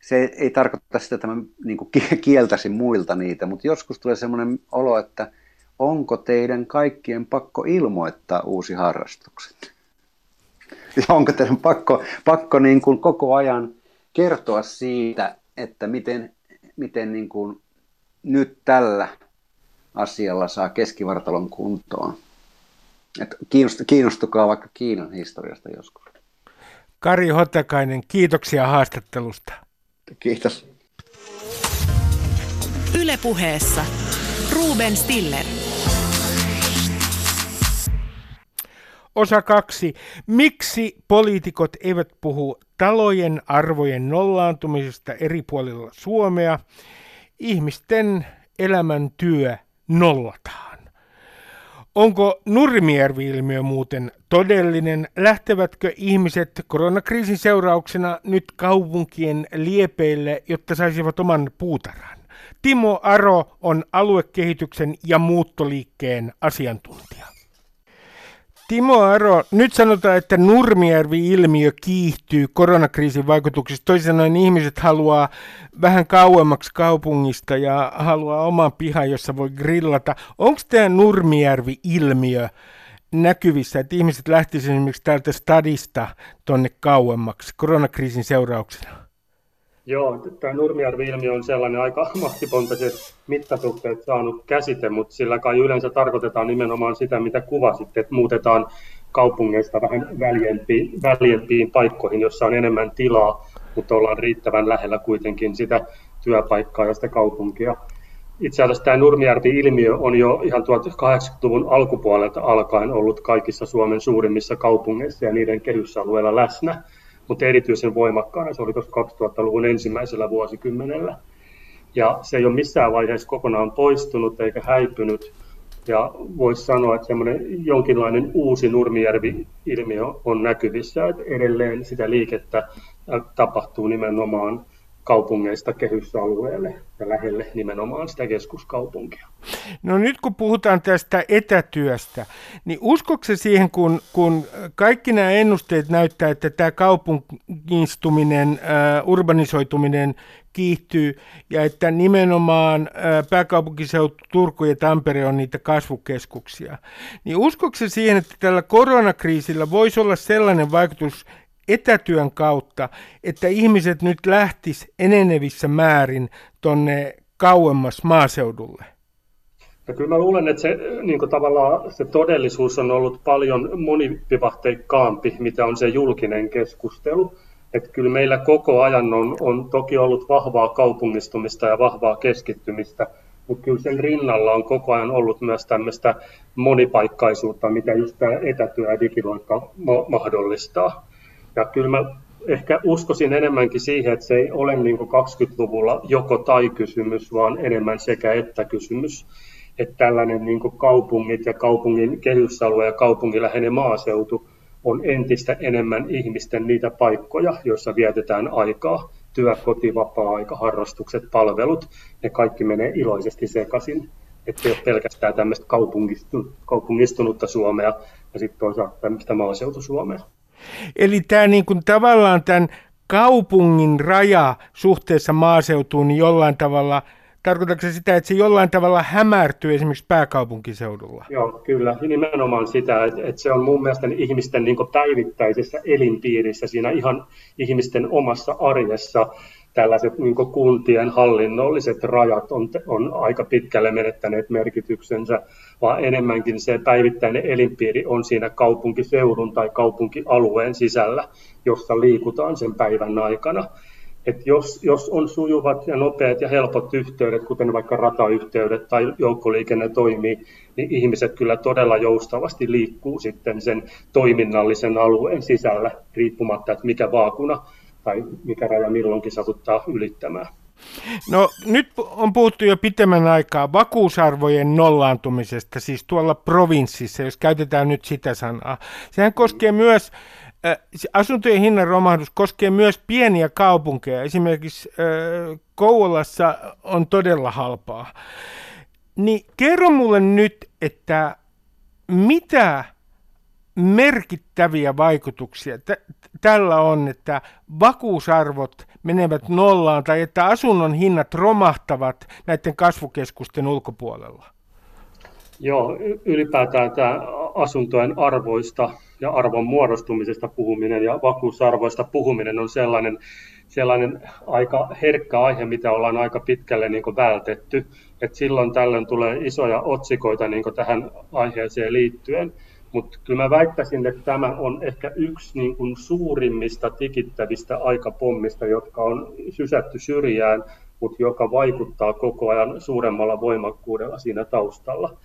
se ei tarkoita sitä, että mä niin kieltäisin muilta niitä, mutta joskus tulee semmoinen olo, että onko teidän kaikkien pakko ilmoittaa uusi harrastukset? Ja [laughs] onko teidän pakko, pakko niin kuin koko ajan kertoa siitä, että miten, miten niin kuin nyt tällä asialla saa keskivartalon kuntoon. Et kiinnostukaa vaikka Kiinan historiasta joskus. Kari Hotakainen, kiitoksia haastattelusta. Kiitos. Ylepuheessa Ruben Stiller. Osa kaksi. Miksi poliitikot eivät puhu talojen arvojen nollaantumisesta eri puolilla Suomea? Ihmisten elämäntyö nollataan. Onko Nurmijärvi-ilmiö muuten todellinen? Lähtevätkö ihmiset koronakriisin seurauksena nyt kaupunkien liepeille, jotta saisivat oman puutarhan? Timo Aro on aluekehityksen ja muuttoliikkeen asiantuntija. Timo Aro, nyt sanotaan, että Nurmijärvi-ilmiö kiihtyy koronakriisin vaikutuksista. Toisin sanoen ihmiset haluaa vähän kauemmaksi kaupungista ja haluaa oman pihan, jossa voi grillata. Onko tämä Nurmijärvi-ilmiö näkyvissä, että ihmiset lähtisivät esimerkiksi täältä stadista tuonne kauemmaksi koronakriisin seurauksena? Joo, tämä Nurmijärvi-ilmiö on sellainen aika [laughs] mahtipontaiset mittasuhteet saanut käsite, mutta sillä kai yleensä tarkoitetaan nimenomaan sitä, mitä kuvasitte, että muutetaan kaupungeista vähän väljempiin, väljempiin paikkoihin, jossa on enemmän tilaa, mutta ollaan riittävän lähellä kuitenkin sitä työpaikkaa ja sitä kaupunkia. Itse asiassa tämä Nurmijärvi-ilmiö on jo ihan 1800-luvun alkupuolelta alkaen ollut kaikissa Suomen suurimmissa kaupungeissa ja niiden kehysalueilla läsnä mutta erityisen voimakkaana se oli tuossa 2000-luvun ensimmäisellä vuosikymmenellä. Ja se ei ole missään vaiheessa kokonaan poistunut eikä häipynyt. Ja voisi sanoa, että semmoinen jonkinlainen uusi Nurmijärvi-ilmiö on näkyvissä, että edelleen sitä liikettä tapahtuu nimenomaan kaupungeista kehysalueelle ja lähelle nimenomaan sitä keskuskaupunkia. No nyt kun puhutaan tästä etätyöstä, niin uskotko siihen, kun, kun kaikki nämä ennusteet näyttää, että tämä kaupungistuminen, urbanisoituminen kiihtyy ja että nimenomaan äh, pääkaupunkiseutu Turku ja Tampere on niitä kasvukeskuksia, niin uskotko siihen, että tällä koronakriisillä voisi olla sellainen vaikutus etätyön kautta, että ihmiset nyt lähtis enenevissä määrin tonne kauemmas maaseudulle? Ja kyllä mä luulen, että se, niin tavallaan se todellisuus on ollut paljon monivivahteikkaampi, mitä on se julkinen keskustelu. Että kyllä meillä koko ajan on, on toki ollut vahvaa kaupungistumista ja vahvaa keskittymistä, mutta kyllä sen rinnalla on koko ajan ollut myös tämmöistä monipaikkaisuutta, mitä just tämä etätyö ja digiloikka mahdollistaa. Ja kyllä mä ehkä uskoisin enemmänkin siihen, että se ei ole niin kuin 20-luvulla joko tai kysymys, vaan enemmän sekä että kysymys. Että tällainen niin kaupungit ja kaupungin kehysalue ja kaupunkiläheinen maaseutu on entistä enemmän ihmisten niitä paikkoja, joissa vietetään aikaa. Työ, koti, vapaa-aika, harrastukset, palvelut, ne kaikki menee iloisesti sekaisin. Että ei ole pelkästään tämmöistä kaupungistunutta Suomea ja sitten toisaalta tämmöistä maaseutusuomea. Eli tämä niin kuin tavallaan tämän kaupungin raja suhteessa maaseutuun niin jollain tavalla, tarkoitatko se sitä, että se jollain tavalla hämärtyy esimerkiksi pääkaupunkiseudulla? Joo, kyllä. Nimenomaan sitä, että, että se on mun mielestä ihmisten niin päivittäisessä elinpiirissä, siinä ihan ihmisten omassa arjessa tällaiset niin kuntien hallinnolliset rajat on, on aika pitkälle menettäneet merkityksensä, vaan enemmänkin se päivittäinen elinpiiri on siinä kaupunkiseudun tai kaupunkialueen sisällä, jossa liikutaan sen päivän aikana. Et jos, jos on sujuvat ja nopeat ja helpot yhteydet, kuten vaikka ratayhteydet tai joukkoliikenne toimii, niin ihmiset kyllä todella joustavasti liikkuu sitten sen toiminnallisen alueen sisällä, riippumatta, että mikä vaakuna tai mikä raja milloinkin satuttaa ylittämään. No nyt on puhuttu jo pitemmän aikaa vakuusarvojen nollaantumisesta, siis tuolla provinssissa, jos käytetään nyt sitä sanaa. Sehän koskee myös, äh, asuntojen hinnan romahdus koskee myös pieniä kaupunkeja. Esimerkiksi äh, Kouvolassa on todella halpaa. Niin kerro mulle nyt, että mitä merkittäviä vaikutuksia t- tällä on, että vakuusarvot menevät nollaan tai että asunnon hinnat romahtavat näiden kasvukeskusten ulkopuolella? Joo, ylipäätään tämä asuntojen arvoista ja arvon muodostumisesta puhuminen ja vakuusarvoista puhuminen on sellainen, sellainen aika herkkä aihe, mitä ollaan aika pitkälle niin vältetty. Et silloin tällöin tulee isoja otsikoita niin tähän aiheeseen liittyen. Mutta kyllä mä väittäisin, että tämä on ehkä yksi niin kuin suurimmista tikittävistä aikapommista, jotka on sysätty syrjään, mutta joka vaikuttaa koko ajan suuremmalla voimakkuudella siinä taustalla.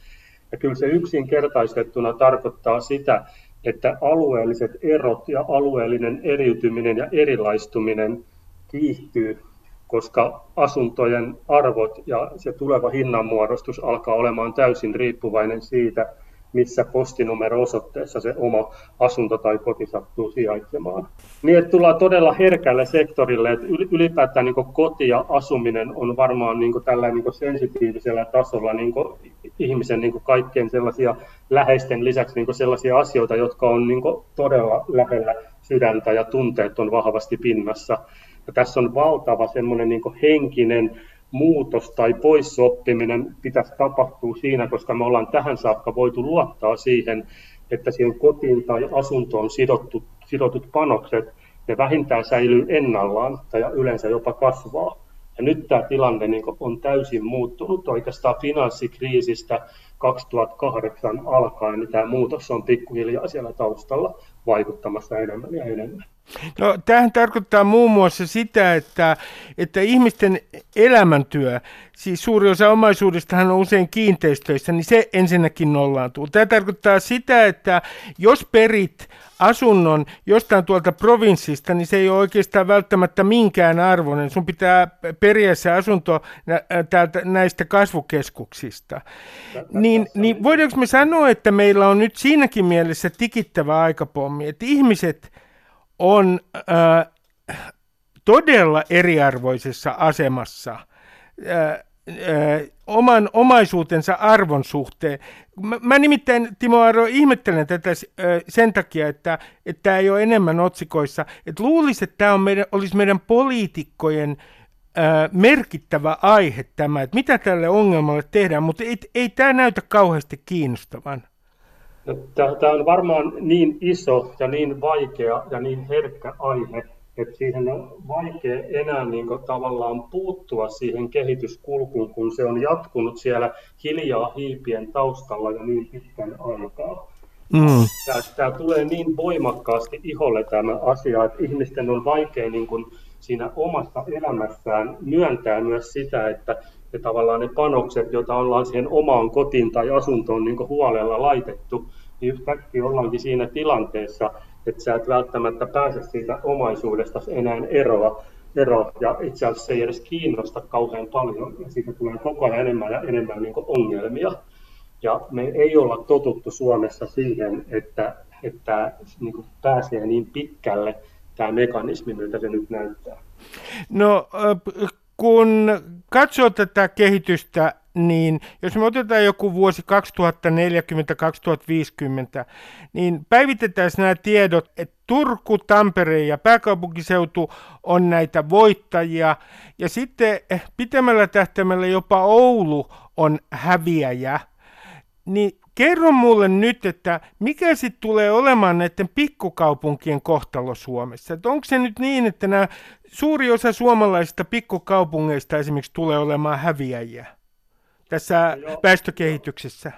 Ja kyllä se yksinkertaistettuna tarkoittaa sitä, että alueelliset erot ja alueellinen eriytyminen ja erilaistuminen kiihtyy, koska asuntojen arvot ja se tuleva hinnanmuodostus alkaa olemaan täysin riippuvainen siitä, missä postinumero-osoitteessa se oma asunto tai koti sattuu sijaitsemaan. Niin, että tullaan todella herkälle sektorille, että ylipäätään niin koti ja asuminen on varmaan niin tällä niin sensitiivisellä tasolla niin ihmisen niin kaikkien sellaisia läheisten lisäksi niin sellaisia asioita, jotka on niin todella lähellä sydäntä ja tunteet on vahvasti pinnassa. Ja tässä on valtava semmoinen niin henkinen muutos tai poissoppiminen pitäisi tapahtua siinä, koska me ollaan tähän saakka voitu luottaa siihen, että siihen kotiin tai asuntoon sidottu, sidotut panokset, ne vähintään säilyy ennallaan tai yleensä jopa kasvaa. Ja nyt tämä tilanne niin on täysin muuttunut oikeastaan finanssikriisistä 2008 alkaen, niin tämä muutos on pikkuhiljaa siellä taustalla vaikuttamassa enemmän ja enemmän. No, tämähän tarkoittaa muun muassa sitä, että, että ihmisten elämäntyö, siis suuri osa omaisuudestahan on usein kiinteistöissä, niin se ensinnäkin nollaantuu. Tämä tarkoittaa sitä, että jos perit asunnon jostain tuolta provinssista, niin se ei ole oikeastaan välttämättä minkään arvoinen. Sun pitää periä se asunto täältä, näistä kasvukeskuksista. Niin, niin voidaanko me sanoa, että meillä on nyt siinäkin mielessä tikittävä aikapommi, että ihmiset on äh, todella eriarvoisessa asemassa äh, äh, oman omaisuutensa arvon suhteen. Mä, mä nimittäin, Timo Aro, ihmettelen tätä äh, sen takia, että tämä ei ole enemmän otsikoissa. Et luulisin, että tämä meidän, olisi meidän poliitikkojen äh, merkittävä aihe tämä, että mitä tälle ongelmalle tehdään, mutta ei, ei tämä näytä kauheasti kiinnostavan. No, tämä on varmaan niin iso ja niin vaikea ja niin herkkä aihe, että siihen on vaikea enää niin kuin, tavallaan puuttua siihen kehityskulkuun, kun se on jatkunut siellä hiljaa hiipien taustalla jo niin pitkän aikaa. Mm. Tämä, tämä tulee niin voimakkaasti iholle tämä asia, että ihmisten on vaikea niin kuin, siinä omassa elämässään myöntää myös sitä, että ja tavallaan ne panokset, joita ollaan siihen omaan kotiin tai asuntoon niin huolella laitettu, niin yhtäkkiä ollaankin siinä tilanteessa, että sä et välttämättä pääse siitä omaisuudesta enää eroa, ero, ja itse asiassa se ei edes kiinnosta kauhean paljon, ja siitä tulee koko ajan enemmän ja enemmän niin ongelmia. Ja me ei olla totuttu Suomessa siihen, että, että niin pääsee niin pitkälle tämä mekanismi, miltä se nyt näyttää. No kun katsoo tätä kehitystä, niin jos me otetaan joku vuosi 2040-2050, niin päivitetään nämä tiedot, että Turku, Tampere ja pääkaupunkiseutu on näitä voittajia, ja sitten pitemmällä tähtäimellä jopa Oulu on häviäjä, niin Kerro mulle nyt, että mikä sitten tulee olemaan näiden pikkukaupunkien kohtalo Suomessa? Että onko se nyt niin, että nämä suuri osa suomalaisista pikkukaupungeista esimerkiksi tulee olemaan häviäjiä tässä Joo. väestökehityksessä?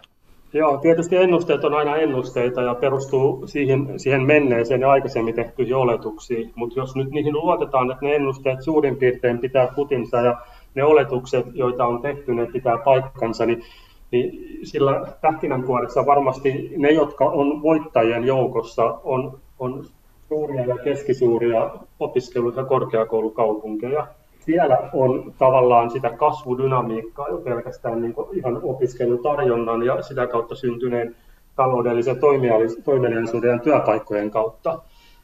Joo, tietysti ennusteet on aina ennusteita ja perustuu siihen, siihen menneeseen ja aikaisemmin tehtyihin oletuksiin, mutta jos nyt niihin luotetaan, että ne ennusteet suurin piirtein pitää kutinsa ja ne oletukset, joita on tehty, ne pitää paikkansa, niin niin sillä pähkinänkuoressa varmasti ne, jotka on voittajien joukossa, on, on suuria ja keskisuuria opiskelu- ja korkeakoulukaupunkeja. Siellä on tavallaan sitä kasvudynamiikkaa jo pelkästään niin ihan opiskelutarjonnan ja sitä kautta syntyneen taloudellisen toimeliaisuuden ja työpaikkojen kautta.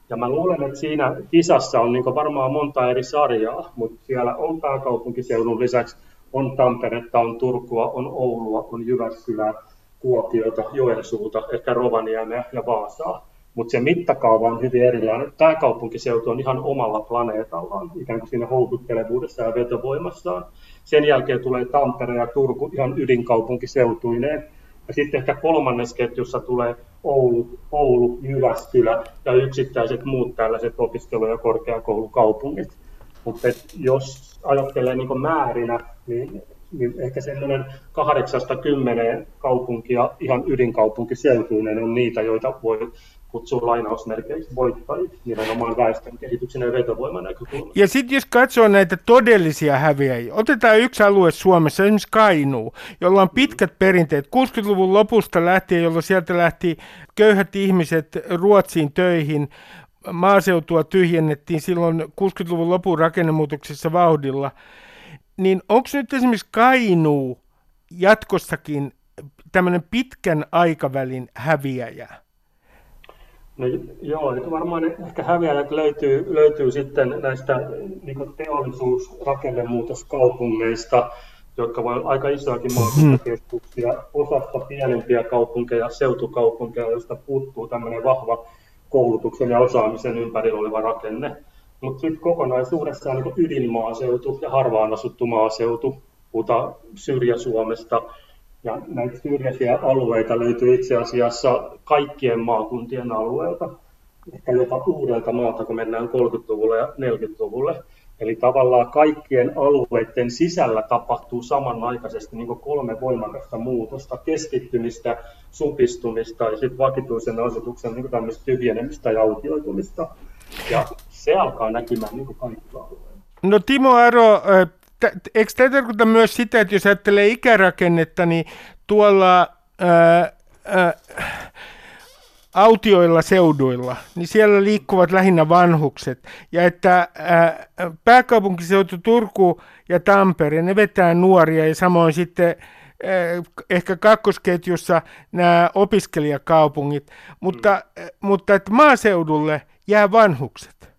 Ja mä luulen, että siinä kisassa on niin varmaan monta eri sarjaa, mutta siellä on pääkaupunkiseudun lisäksi on Tamperetta, on Turkua, on Oulua, on Jyväskylää, Kuopiota, Joensuuta, ehkä Rovaniemeä ja Vaasaa. Mutta se mittakaava on hyvin erilainen. Tämä kaupunkiseutu on ihan omalla planeetallaan, ikään kuin siinä houkuttelevuudessa ja vetovoimassaan. Sen jälkeen tulee Tampere ja Turku ihan ydinkaupunkiseutuineen. Ja sitten ehkä kolmannes ketjussa tulee Oulu, Oulu, Jyväskylä ja yksittäiset muut tällaiset opiskelu- ja korkeakoulukaupungit. Mutta jos ajattelee niin määrinä, niin, niin ehkä semmoinen kahdeksasta kymmeneen kaupunkia, ihan ydinkaupunkiseutuinen on niitä, joita voi kutsua lainausmerkeiksi voittajiksi nimenomaan väestön kehityksen ja vetovoiman näkökulmasta. Ja sitten jos katsoo näitä todellisia häviäjiä, otetaan yksi alue Suomessa, esimerkiksi Kainuu, jolla on pitkät perinteet. 60-luvun lopusta lähtien, jolloin sieltä lähti köyhät ihmiset Ruotsiin töihin, maaseutua tyhjennettiin silloin 60-luvun lopun rakennemuutoksessa vauhdilla, niin onko nyt esimerkiksi Kainuu jatkossakin tämmöinen pitkän aikavälin häviäjä? No joo, että varmaan ehkä häviäjät löytyy, löytyy sitten näistä niin teollisuusrakennemuutoskaupungeista, jotka voi olla aika isoakin maakuntakeskuksia, osasta pienempiä kaupunkeja, seutukaupunkeja, joista puuttuu tämmöinen vahva koulutuksen ja osaamisen ympärillä oleva rakenne. Mutta sitten kokonaisuudessaan niin ydinmaaseutu ja harvaan asuttu maaseutu, puhutaan Syrjä-Suomesta, ja näitä syrjäisiä alueita löytyy itse asiassa kaikkien maakuntien alueelta, ehkä jopa uudelta maalta, kun mennään 30-luvulle ja 40-luvulle. Eli tavallaan kaikkien alueiden sisällä tapahtuu samanaikaisesti niin kolme voimakasta muutosta, keskittymistä, supistumista ja sitten vakituisen asutuksen niin tyhjenemistä ja autioitumista. Ja se alkaa näkymään niin kaikilla alueilla. No Timo Aro, eikö tämä tarkoita myös sitä, että jos ajattelee ikärakennetta, niin tuolla ää, ää, autioilla seuduilla, niin siellä liikkuvat lähinnä vanhukset. Ja että ää, pääkaupunkiseutu Turku ja Tampere, ne vetää nuoria ja samoin sitten ehkä kakkosketjussa nämä opiskelijakaupungit, mutta, mm. mutta että maaseudulle jää vanhukset.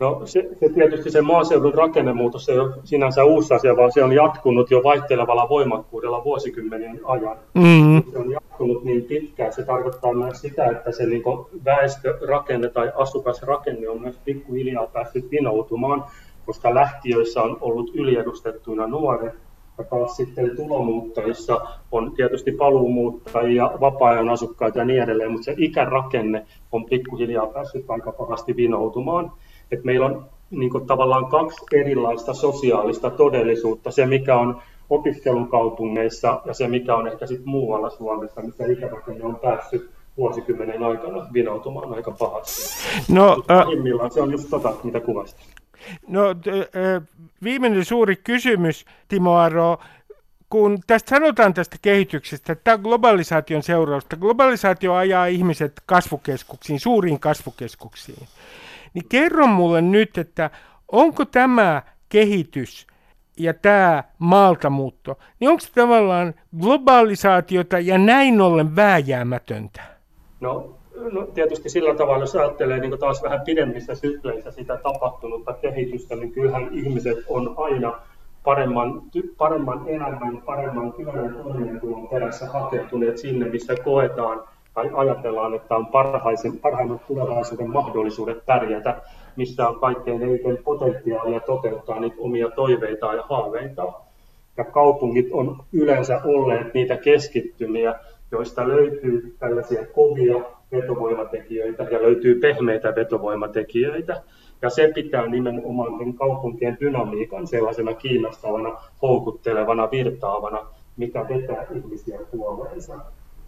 No se, se tietysti se maaseudun rakennemuutos ei ole sinänsä uusi asia, vaan se on jatkunut jo vaihtelevalla voimakkuudella vuosikymmenien ajan. Mm-hmm. Se on jatkunut niin pitkään. Se tarkoittaa myös sitä, että se niin väestörakenne tai asukasrakenne on myös pikkuhiljaa päässyt vinoutumaan, koska lähtiöissä on ollut yliedustettuina nuoret, ja taas sitten tulomuuttajissa on tietysti paluumuuttajia, vapaa-ajan asukkaita ja niin edelleen, mutta se ikärakenne on pikkuhiljaa päässyt aika pahasti vinoutumaan että meillä on niin kuin, tavallaan kaksi erilaista sosiaalista todellisuutta, se mikä on opiskelukaupungeissa ja se mikä on ehkä sitten muualla Suomessa, missä ikärakenne on päässyt vuosikymmenen aikana vinoutumaan aika pahasti. No, äh, se on just tota, mitä kuvasit. No viimeinen suuri kysymys, Timo Aro, kun tästä sanotaan tästä kehityksestä, että tämä globalisaation seurausta, globalisaatio ajaa ihmiset kasvukeskuksiin, suuriin kasvukeskuksiin niin kerro mulle nyt, että onko tämä kehitys ja tämä maaltamuutto, niin onko se tavallaan globalisaatiota ja näin ollen vääjäämätöntä? No, no tietysti sillä tavalla, jos ajattelee niin taas vähän pidemmissä sykleissä sitä tapahtunutta kehitystä, niin kyllähän ihmiset on aina paremman, paremman elämän, paremman työn toimeentulon perässä hakeutuneet sinne, missä koetaan tai ajatellaan, että on parhaisen, parhaimmat tulevaisuuden mahdollisuudet pärjätä, missä on kaikkein eniten potentiaalia toteuttaa niitä omia toiveita ja haaveita. Ja kaupungit on yleensä olleet niitä keskittymiä, joista löytyy tällaisia kovia vetovoimatekijöitä ja löytyy pehmeitä vetovoimatekijöitä. Ja se pitää nimenomaan kaupunkien dynamiikan sellaisena kiinnostavana, houkuttelevana, virtaavana, mikä vetää ihmisiä puoleensa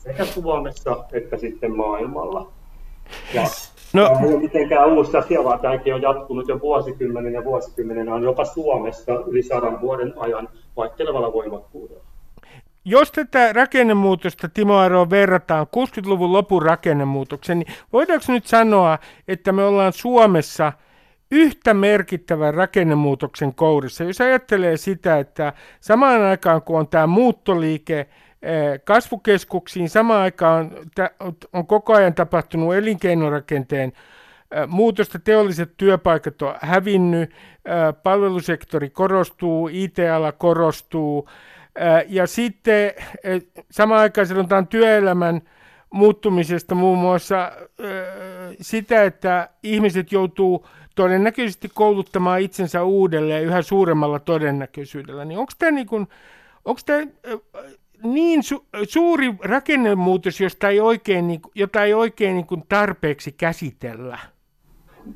sekä Suomessa että sitten maailmalla. Ja no. Tämä ei ole mitenkään uusi asia, vaan tämäkin on jatkunut jo vuosikymmenen ja vuosikymmenen on jopa Suomessa yli sadan vuoden ajan vaihtelevalla voimakkuudella. Jos tätä rakennemuutosta, Timo Aro, verrataan 60-luvun lopun rakennemuutokseen, niin voidaanko nyt sanoa, että me ollaan Suomessa yhtä merkittävän rakennemuutoksen kourissa? Jos ajattelee sitä, että samaan aikaan kun on tämä muuttoliike, kasvukeskuksiin. Samaan aikaan on koko ajan tapahtunut elinkeinorakenteen eh, muutosta, teolliset työpaikat on hävinnyt, eh, palvelusektori korostuu, IT-ala korostuu, ja sitten samaan aikaan sanotaan työelämän muuttumisesta muun muassa sitä, että ihmiset joutuu todennäköisesti kouluttamaan itsensä uudelleen yhä suuremmalla todennäköisyydellä. Niin onko tämä niin kuin, onko niin su- suuri rakennemuutos, josta ei oikein, niin, jota ei oikein niin kuin tarpeeksi käsitellä.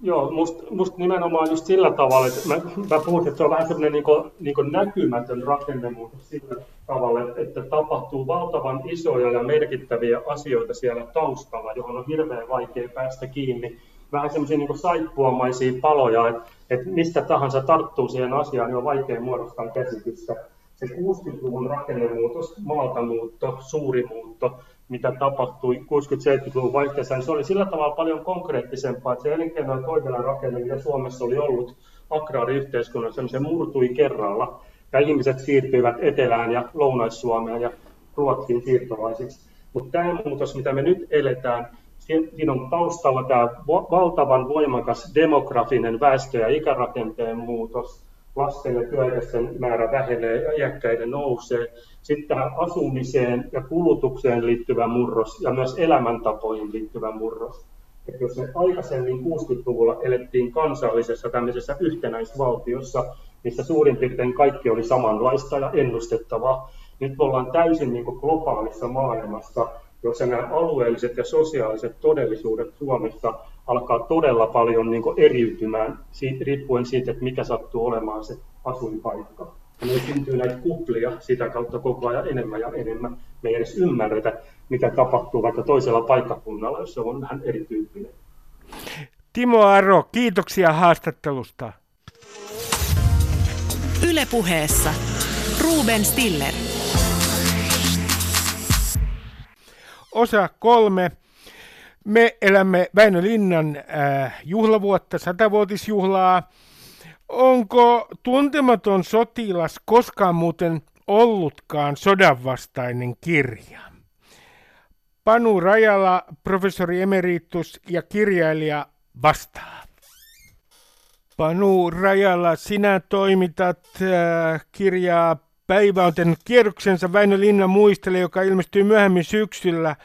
Joo, musta must nimenomaan just sillä tavalla, että mä, mä puhun, että se on vähän semmoinen niin niin näkymätön rakennemuutos sillä tavalla, että, että tapahtuu valtavan isoja ja merkittäviä asioita siellä taustalla, johon on hirveän vaikea päästä kiinni. Vähän semmoisia niin saippuamaisia paloja, että, että mistä tahansa tarttuu siihen asiaan, niin on vaikea muodostaa käsitystä. Se 60-luvun rakennemuutos, maaltamuutto, suuri muutto, mitä tapahtui 60-70-luvun vaihteessa, niin se oli sillä tavalla paljon konkreettisempaa, että se elinkeino- ja rakenne, mitä Suomessa oli ollut agraariyhteiskunnassa, niin se murtui kerralla. Ja ihmiset siirtyivät Etelään ja Lounais-Suomeen ja Ruotsiin siirtolaisiksi. Mutta tämä muutos, mitä me nyt eletään, siinä on taustalla tämä valtavan voimakas demografinen väestö- ja ikärakenteen muutos, lasten ja työikäisten määrä vähenee ja iäkkäiden nousee. Sitten tähän asumiseen ja kulutukseen liittyvä murros ja myös elämäntapoihin liittyvä murros. Että jos me aikaisemmin 60-luvulla elettiin kansallisessa tämmöisessä yhtenäisvaltiossa, missä suurin piirtein kaikki oli samanlaista ja ennustettavaa, nyt me ollaan täysin niin globaalissa maailmassa, jossa nämä alueelliset ja sosiaaliset todellisuudet Suomessa alkaa todella paljon niin eriytymään siitä, riippuen siitä, että mikä sattuu olemaan se asuinpaikka. Ja me syntyy näitä kuplia sitä kautta koko ajan enemmän ja enemmän. Me ei edes ymmärretä, mitä tapahtuu vaikka toisella paikkakunnalla, jos se on vähän erityyppinen. Timo Aro, kiitoksia haastattelusta. Ylepuheessa Ruben Stiller. Osa kolme. Me elämme Väinö Linnan äh, juhlavuotta, satavuotisjuhlaa. Onko tuntematon sotilas koskaan muuten ollutkaan sodanvastainen kirja? Panu Rajala, professori emeritus ja kirjailija vastaa. Panu Rajala, sinä toimitat äh, kirjaa Päivä on tehnyt kierroksensa Väinö Linnan muistele, joka ilmestyy myöhemmin syksyllä.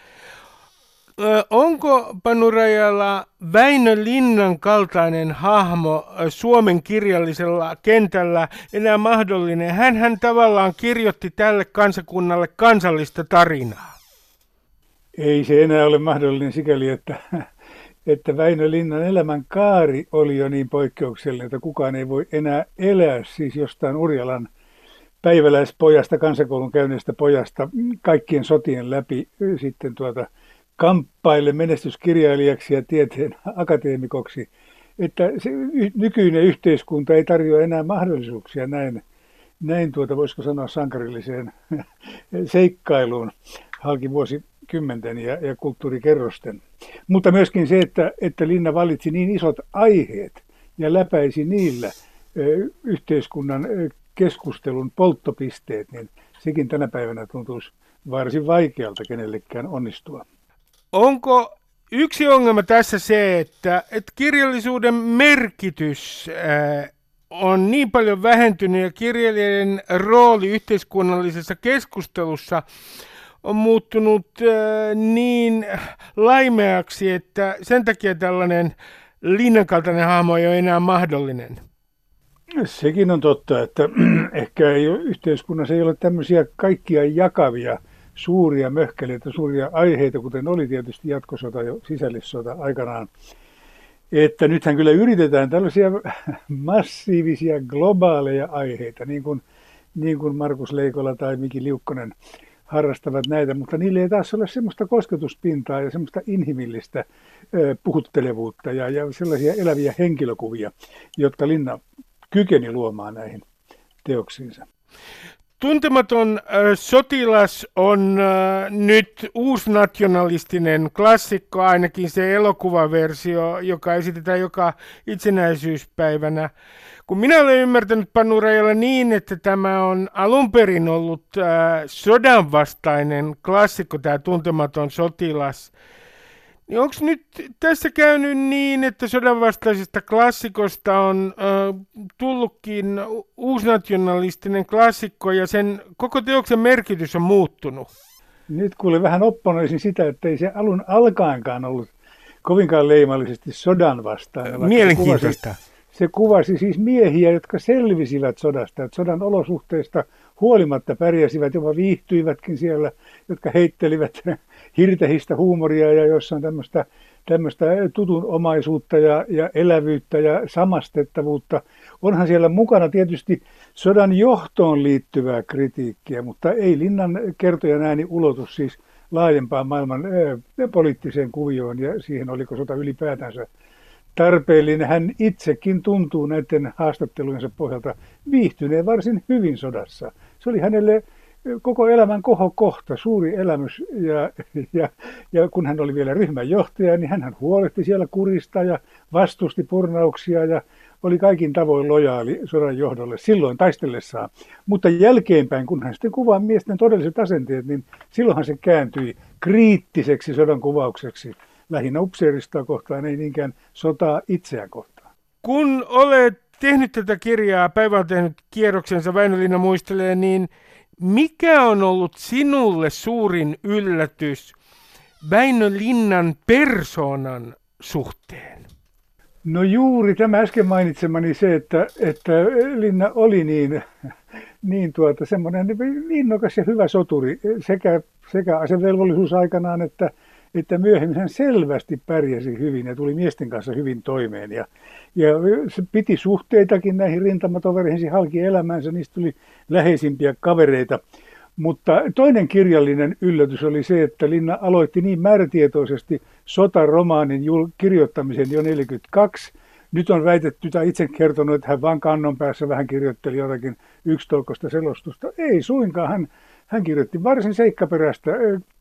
Onko Panu Rajala Väinö Linnan kaltainen hahmo Suomen kirjallisella kentällä enää mahdollinen? Hän, hän tavallaan kirjoitti tälle kansakunnalle kansallista tarinaa. Ei se enää ole mahdollinen sikäli, että, että Väinö Linnan elämän kaari oli jo niin poikkeuksellinen, että kukaan ei voi enää elää siis jostain Urjalan päiväläispojasta, kansakoulun käyneestä pojasta kaikkien sotien läpi sitten tuota, kamppaille menestyskirjailijaksi ja tieteen akateemikoksi, että se nykyinen yhteiskunta ei tarjoa enää mahdollisuuksia näin, näin tuota, voisiko sanoa sankarilliseen [laughs] seikkailuun halki vuosikymmenten ja, ja kulttuurikerrosten. Mutta myöskin se, että, että Linna valitsi niin isot aiheet ja läpäisi niillä yhteiskunnan keskustelun polttopisteet, niin sekin tänä päivänä tuntuisi varsin vaikealta kenellekään onnistua. Onko yksi ongelma tässä se, että, että kirjallisuuden merkitys ää, on niin paljon vähentynyt ja kirjailijan rooli yhteiskunnallisessa keskustelussa on muuttunut ää, niin laimeaksi, että sen takia tällainen linnankaltainen hahmo ei ole enää mahdollinen? Sekin on totta, että [clears throat] ehkä ei ole, yhteiskunnassa ei ole tämmöisiä kaikkia jakavia suuria möhkeleitä, suuria aiheita, kuten oli tietysti jatkosota ja sisällissota aikanaan. Että nythän kyllä yritetään tällaisia [laughs] massiivisia globaaleja aiheita, niin kuin, niin kuin Markus Leikola tai Miki Liukkonen harrastavat näitä, mutta niille ei taas ole semmoista kosketuspintaa ja semmoista inhimillistä puhuttelevuutta ja, ja sellaisia eläviä henkilökuvia, jotka Linna kykeni luomaan näihin teoksiinsa. Tuntematon äh, sotilas on äh, nyt uusnationalistinen klassikko, ainakin se elokuvaversio, joka esitetään joka itsenäisyyspäivänä. Kun minä olen ymmärtänyt Panurajalla niin, että tämä on alun perin ollut äh, sodanvastainen klassikko, tämä Tuntematon sotilas, niin onko nyt tässä käynyt niin, että sodanvastaisesta klassikosta on äh, tullutkin uusnationalistinen klassikko ja sen koko teoksen merkitys on muuttunut? Nyt kuule vähän opponoisin sitä, että ei se alun alkaenkaan ollut kovinkaan leimallisesti sodan vastaan. Mielenkiintoista. Se kuvasi, se kuvasi siis miehiä, jotka selvisivät sodasta, että sodan olosuhteista huolimatta pärjäsivät, jopa viihtyivätkin siellä, jotka heittelivät hirtehistä huumoria ja jossain tämmöistä, tämmöistä tutunomaisuutta ja, ja elävyyttä ja samastettavuutta. Onhan siellä mukana tietysti sodan johtoon liittyvää kritiikkiä, mutta ei Linnan kertojan ääni ulotus siis laajempaan maailman ää, poliittiseen kuvioon ja siihen, oliko sota ylipäätänsä tarpeellinen. Hän itsekin tuntuu näiden haastattelujensa pohjalta viihtyneen varsin hyvin sodassa. Se oli hänelle koko elämän kohokohta, suuri elämys. Ja, ja, ja kun hän oli vielä ryhmän johtaja, niin hän huolehti siellä kurista ja vastusti purnauksia ja oli kaikin tavoin lojaali sodan johdolle silloin taistellessaan. Mutta jälkeenpäin, kun hän sitten kuvaa miesten todelliset asenteet, niin silloinhan se kääntyi kriittiseksi sodan kuvaukseksi lähinnä upseeristaa kohtaan, ei niinkään sotaa itseään kohtaan. Kun olet tehnyt tätä kirjaa, Päivä on tehnyt kierroksensa, Väinölinna muistelee, niin mikä on ollut sinulle suurin yllätys Väinö Linnan persoonan suhteen? No juuri tämä äsken mainitsemani se, että, että Linna oli niin, niin tuota, semmoinen innokas ja hyvä soturi sekä, sekä asevelvollisuusaikanaan että, että myöhemmin hän selvästi pärjäsi hyvin ja tuli miesten kanssa hyvin toimeen. Ja, ja se piti suhteitakin näihin rintamatovereihin, halki elämänsä, niistä tuli läheisimpiä kavereita. Mutta toinen kirjallinen yllätys oli se, että Linna aloitti niin määrätietoisesti sotaromaanin kirjoittamisen jo 1942. Nyt on väitetty tai itse kertonut, että hän vain kannon päässä vähän kirjoitteli jotakin yksitolkoista selostusta. Ei suinkaan. Hän, hän kirjoitti varsin seikkaperäistä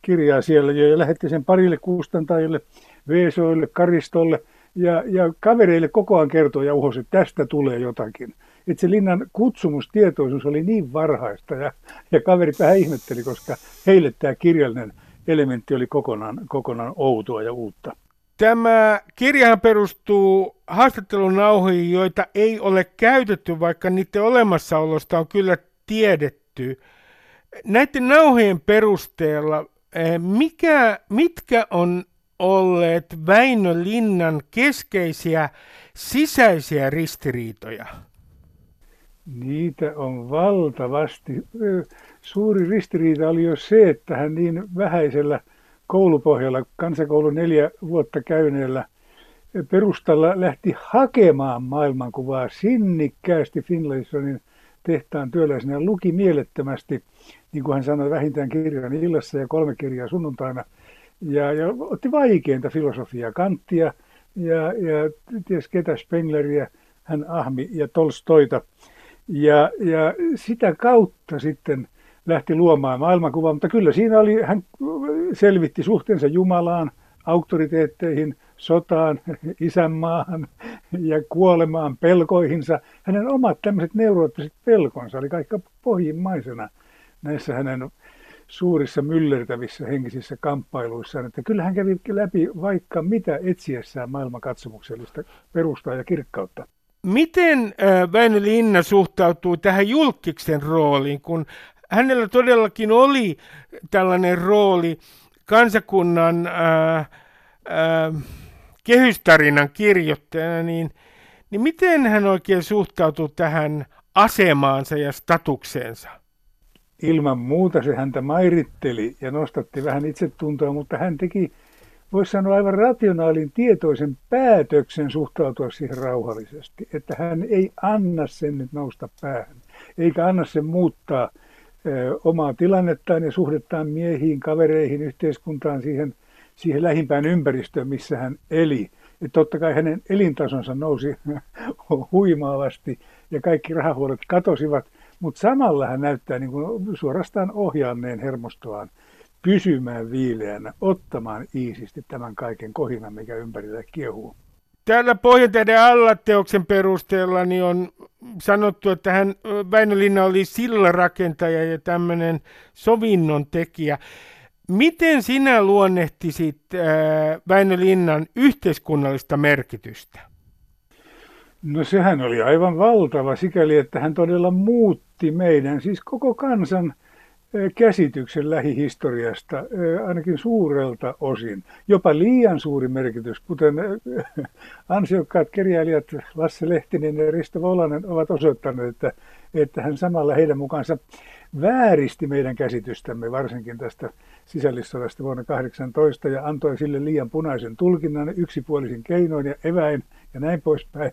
kirjaa siellä ja lähetti sen parille kustantajille, Veesoille, Karistolle ja, ja kavereille koko ajan kertoi ja uhosi, että tästä tulee jotakin että se linnan kutsumustietoisuus oli niin varhaista ja, ja kaverit vähän ihmetteli, koska heille tämä kirjallinen elementti oli kokonaan, kokonaan outoa ja uutta. Tämä kirjahan perustuu haastattelunauhoihin, joita ei ole käytetty, vaikka niiden olemassaolosta on kyllä tiedetty. Näiden nauhojen perusteella, eh, mikä, mitkä on olleet Väinö Linnan keskeisiä sisäisiä ristiriitoja? Niitä on valtavasti. Suuri ristiriita oli jo se, että hän niin vähäisellä koulupohjalla, kansakoulun neljä vuotta käyneellä perustalla lähti hakemaan maailmankuvaa sinnikkäästi Finlaysonin tehtaan työläisenä. Luki mielettömästi, niin kuin hän sanoi, vähintään kirjan illassa ja kolme kirjaa sunnuntaina. Ja, ja otti vaikeinta filosofiaa, Kanttia ja, ja ties ketä Spengleriä, hän ahmi ja Tolstoita. Ja, ja sitä kautta sitten lähti luomaan maailmankuvaa, mutta kyllä siinä oli, hän selvitti suhteensa Jumalaan, auktoriteetteihin, sotaan, [laughs] isänmaahan ja kuolemaan pelkoihinsa. Hänen omat tämmöiset neuroottiset pelkonsa oli kaikka pohjimmaisena näissä hänen suurissa myllertävissä henkisissä kamppailuissaan, että kyllä hän kävi läpi vaikka mitä etsiessään maailmankatsomuksellista perustaa ja kirkkautta. Miten Väinö Linna suhtautuu tähän julkiksen rooliin, kun hänellä todellakin oli tällainen rooli kansakunnan ää, ää, kehystarinan kirjoittajana, niin, niin miten hän oikein suhtautuu tähän asemaansa ja statukseensa? Ilman muuta se häntä mairitteli ja nostatti vähän itsetuntoa, mutta hän teki voisi sanoa aivan rationaalin tietoisen päätöksen suhtautua siihen rauhallisesti, että hän ei anna sen nyt nousta päähän, eikä anna sen muuttaa ö, omaa tilannettaan ja suhdettaan miehiin, kavereihin, yhteiskuntaan, siihen, siihen lähimpään ympäristöön, missä hän eli. Et totta kai hänen elintasonsa nousi [laughs] huimaavasti ja kaikki rahahuolet katosivat, mutta samalla hän näyttää niin kuin suorastaan ohjaanneen hermostoaan pysymään viileänä, ottamaan iisisti tämän kaiken kohinan, mikä ympärillä kiehuu. Täällä Pohjantähden alla teoksen perusteella niin on sanottu, että hän Väinö Linna oli sillarakentaja ja tämmöinen sovinnon tekijä. Miten sinä luonnehtisit äh, Väinö Linnan yhteiskunnallista merkitystä? No sehän oli aivan valtava sikäli, että hän todella muutti meidän, siis koko kansan käsityksen lähihistoriasta, ainakin suurelta osin. Jopa liian suuri merkitys, kuten ansiokkaat kirjailijat Lasse Lehtinen ja Risto Volanen ovat osoittaneet, että, että hän samalla heidän mukaansa vääristi meidän käsitystämme, varsinkin tästä sisällissodasta vuonna 18 ja antoi sille liian punaisen tulkinnan yksipuolisin keinoin ja eväin ja näin poispäin.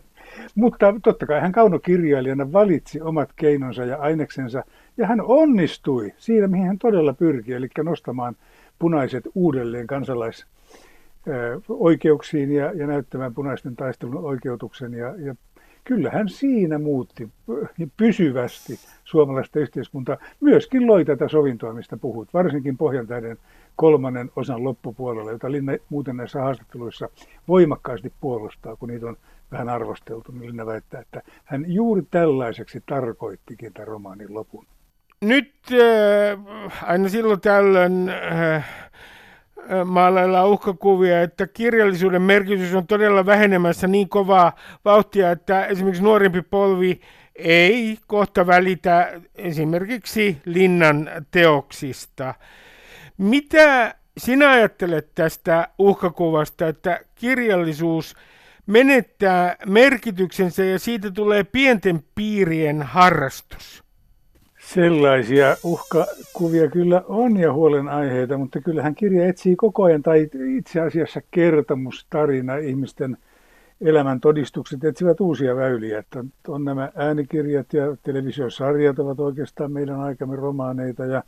Mutta totta kai hän kaunokirjailijana valitsi omat keinonsa ja aineksensa ja hän onnistui siinä, mihin hän todella pyrki, eli nostamaan punaiset uudelleen kansalaisoikeuksiin ja, ja näyttämään punaisten taistelun oikeutuksen. Ja, ja kyllä hän siinä muutti pysyvästi suomalaista yhteiskuntaa. Myöskin loi tätä sovintoa, mistä puhut, varsinkin Pohjantähden kolmannen osan loppupuolella, jota Linna muuten näissä haastatteluissa voimakkaasti puolustaa, kun niitä on vähän arvosteltu, Linna väittää, että hän juuri tällaiseksi tarkoittikin tämän romaanin lopun. Nyt äh, aina silloin tällöin äh, äh, maalaillaan uhkakuvia, että kirjallisuuden merkitys on todella vähenemässä niin kovaa vauhtia, että esimerkiksi nuorempi polvi ei kohta välitä esimerkiksi linnan teoksista. Mitä sinä ajattelet tästä uhkakuvasta, että kirjallisuus menettää merkityksensä ja siitä tulee pienten piirien harrastus? Sellaisia uhkakuvia kyllä on ja huolenaiheita, mutta kyllähän kirja etsii koko ajan, tai itse asiassa kertomustarina ihmisten elämän todistukset etsivät uusia väyliä. Että on nämä äänikirjat ja televisiosarjat ovat oikeastaan meidän aikamme romaaneita ja,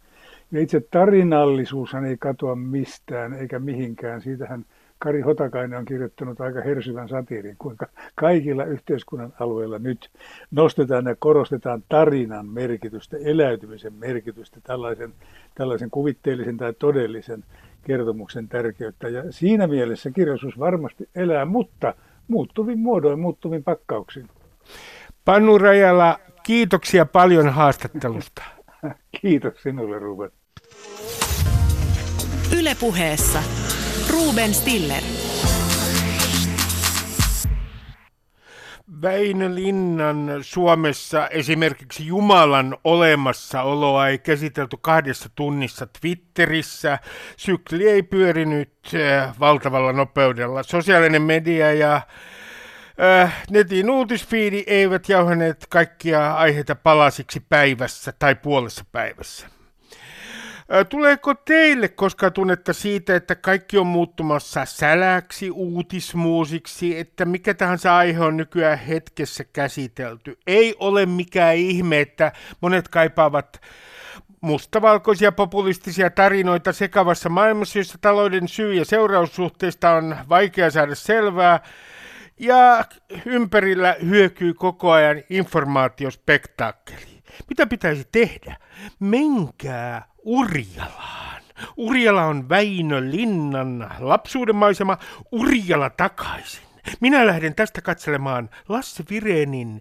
ja itse tarinallisuushan ei katoa mistään eikä mihinkään. Siitähän Kari Hotakainen on kirjoittanut aika hersyvän satiirin, kuinka kaikilla yhteiskunnan alueilla nyt nostetaan ja korostetaan tarinan merkitystä, eläytymisen merkitystä, tällaisen, tällaisen kuvitteellisen tai todellisen kertomuksen tärkeyttä. Ja siinä mielessä kirjallisuus varmasti elää, mutta muuttuvin muodoin, muuttuvin pakkauksin. Pannu Rajala, kiitoksia paljon haastattelusta. [laughs] Kiitos sinulle, Ruben. Ylepuheessa Ruben Stiller. Väinö Linnan Suomessa esimerkiksi Jumalan olemassaoloa ei käsitelty kahdessa tunnissa Twitterissä. Sykli ei pyörinyt äh, valtavalla nopeudella. Sosiaalinen media ja äh, netin uutisfiidi eivät jauhaneet kaikkia aiheita palasiksi päivässä tai puolessa päivässä. Tuleeko teille koskaan tunnetta siitä, että kaikki on muuttumassa säläksi, uutismuusiksi, että mikä tahansa aihe on nykyään hetkessä käsitelty? Ei ole mikään ihme, että monet kaipaavat mustavalkoisia populistisia tarinoita sekavassa maailmassa, jossa talouden syy- ja seuraussuhteista on vaikea saada selvää, ja ympärillä hyökyy koko ajan informaatiospektaakkeli. Mitä pitäisi tehdä? Menkää Urjalaan. Urjala on Väinö Linnan lapsuuden maisema. Urjala takaisin. Minä lähden tästä katselemaan Lasse Virenin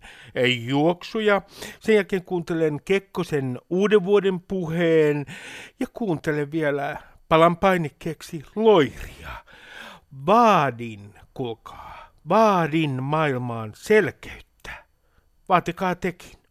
juoksuja. Sen jälkeen kuuntelen Kekkosen uuden vuoden puheen ja kuuntelen vielä palan painikkeeksi loiria. Vaadin, kuulkaa, vaadin maailmaan selkeyttä. Vaatikaa tekin.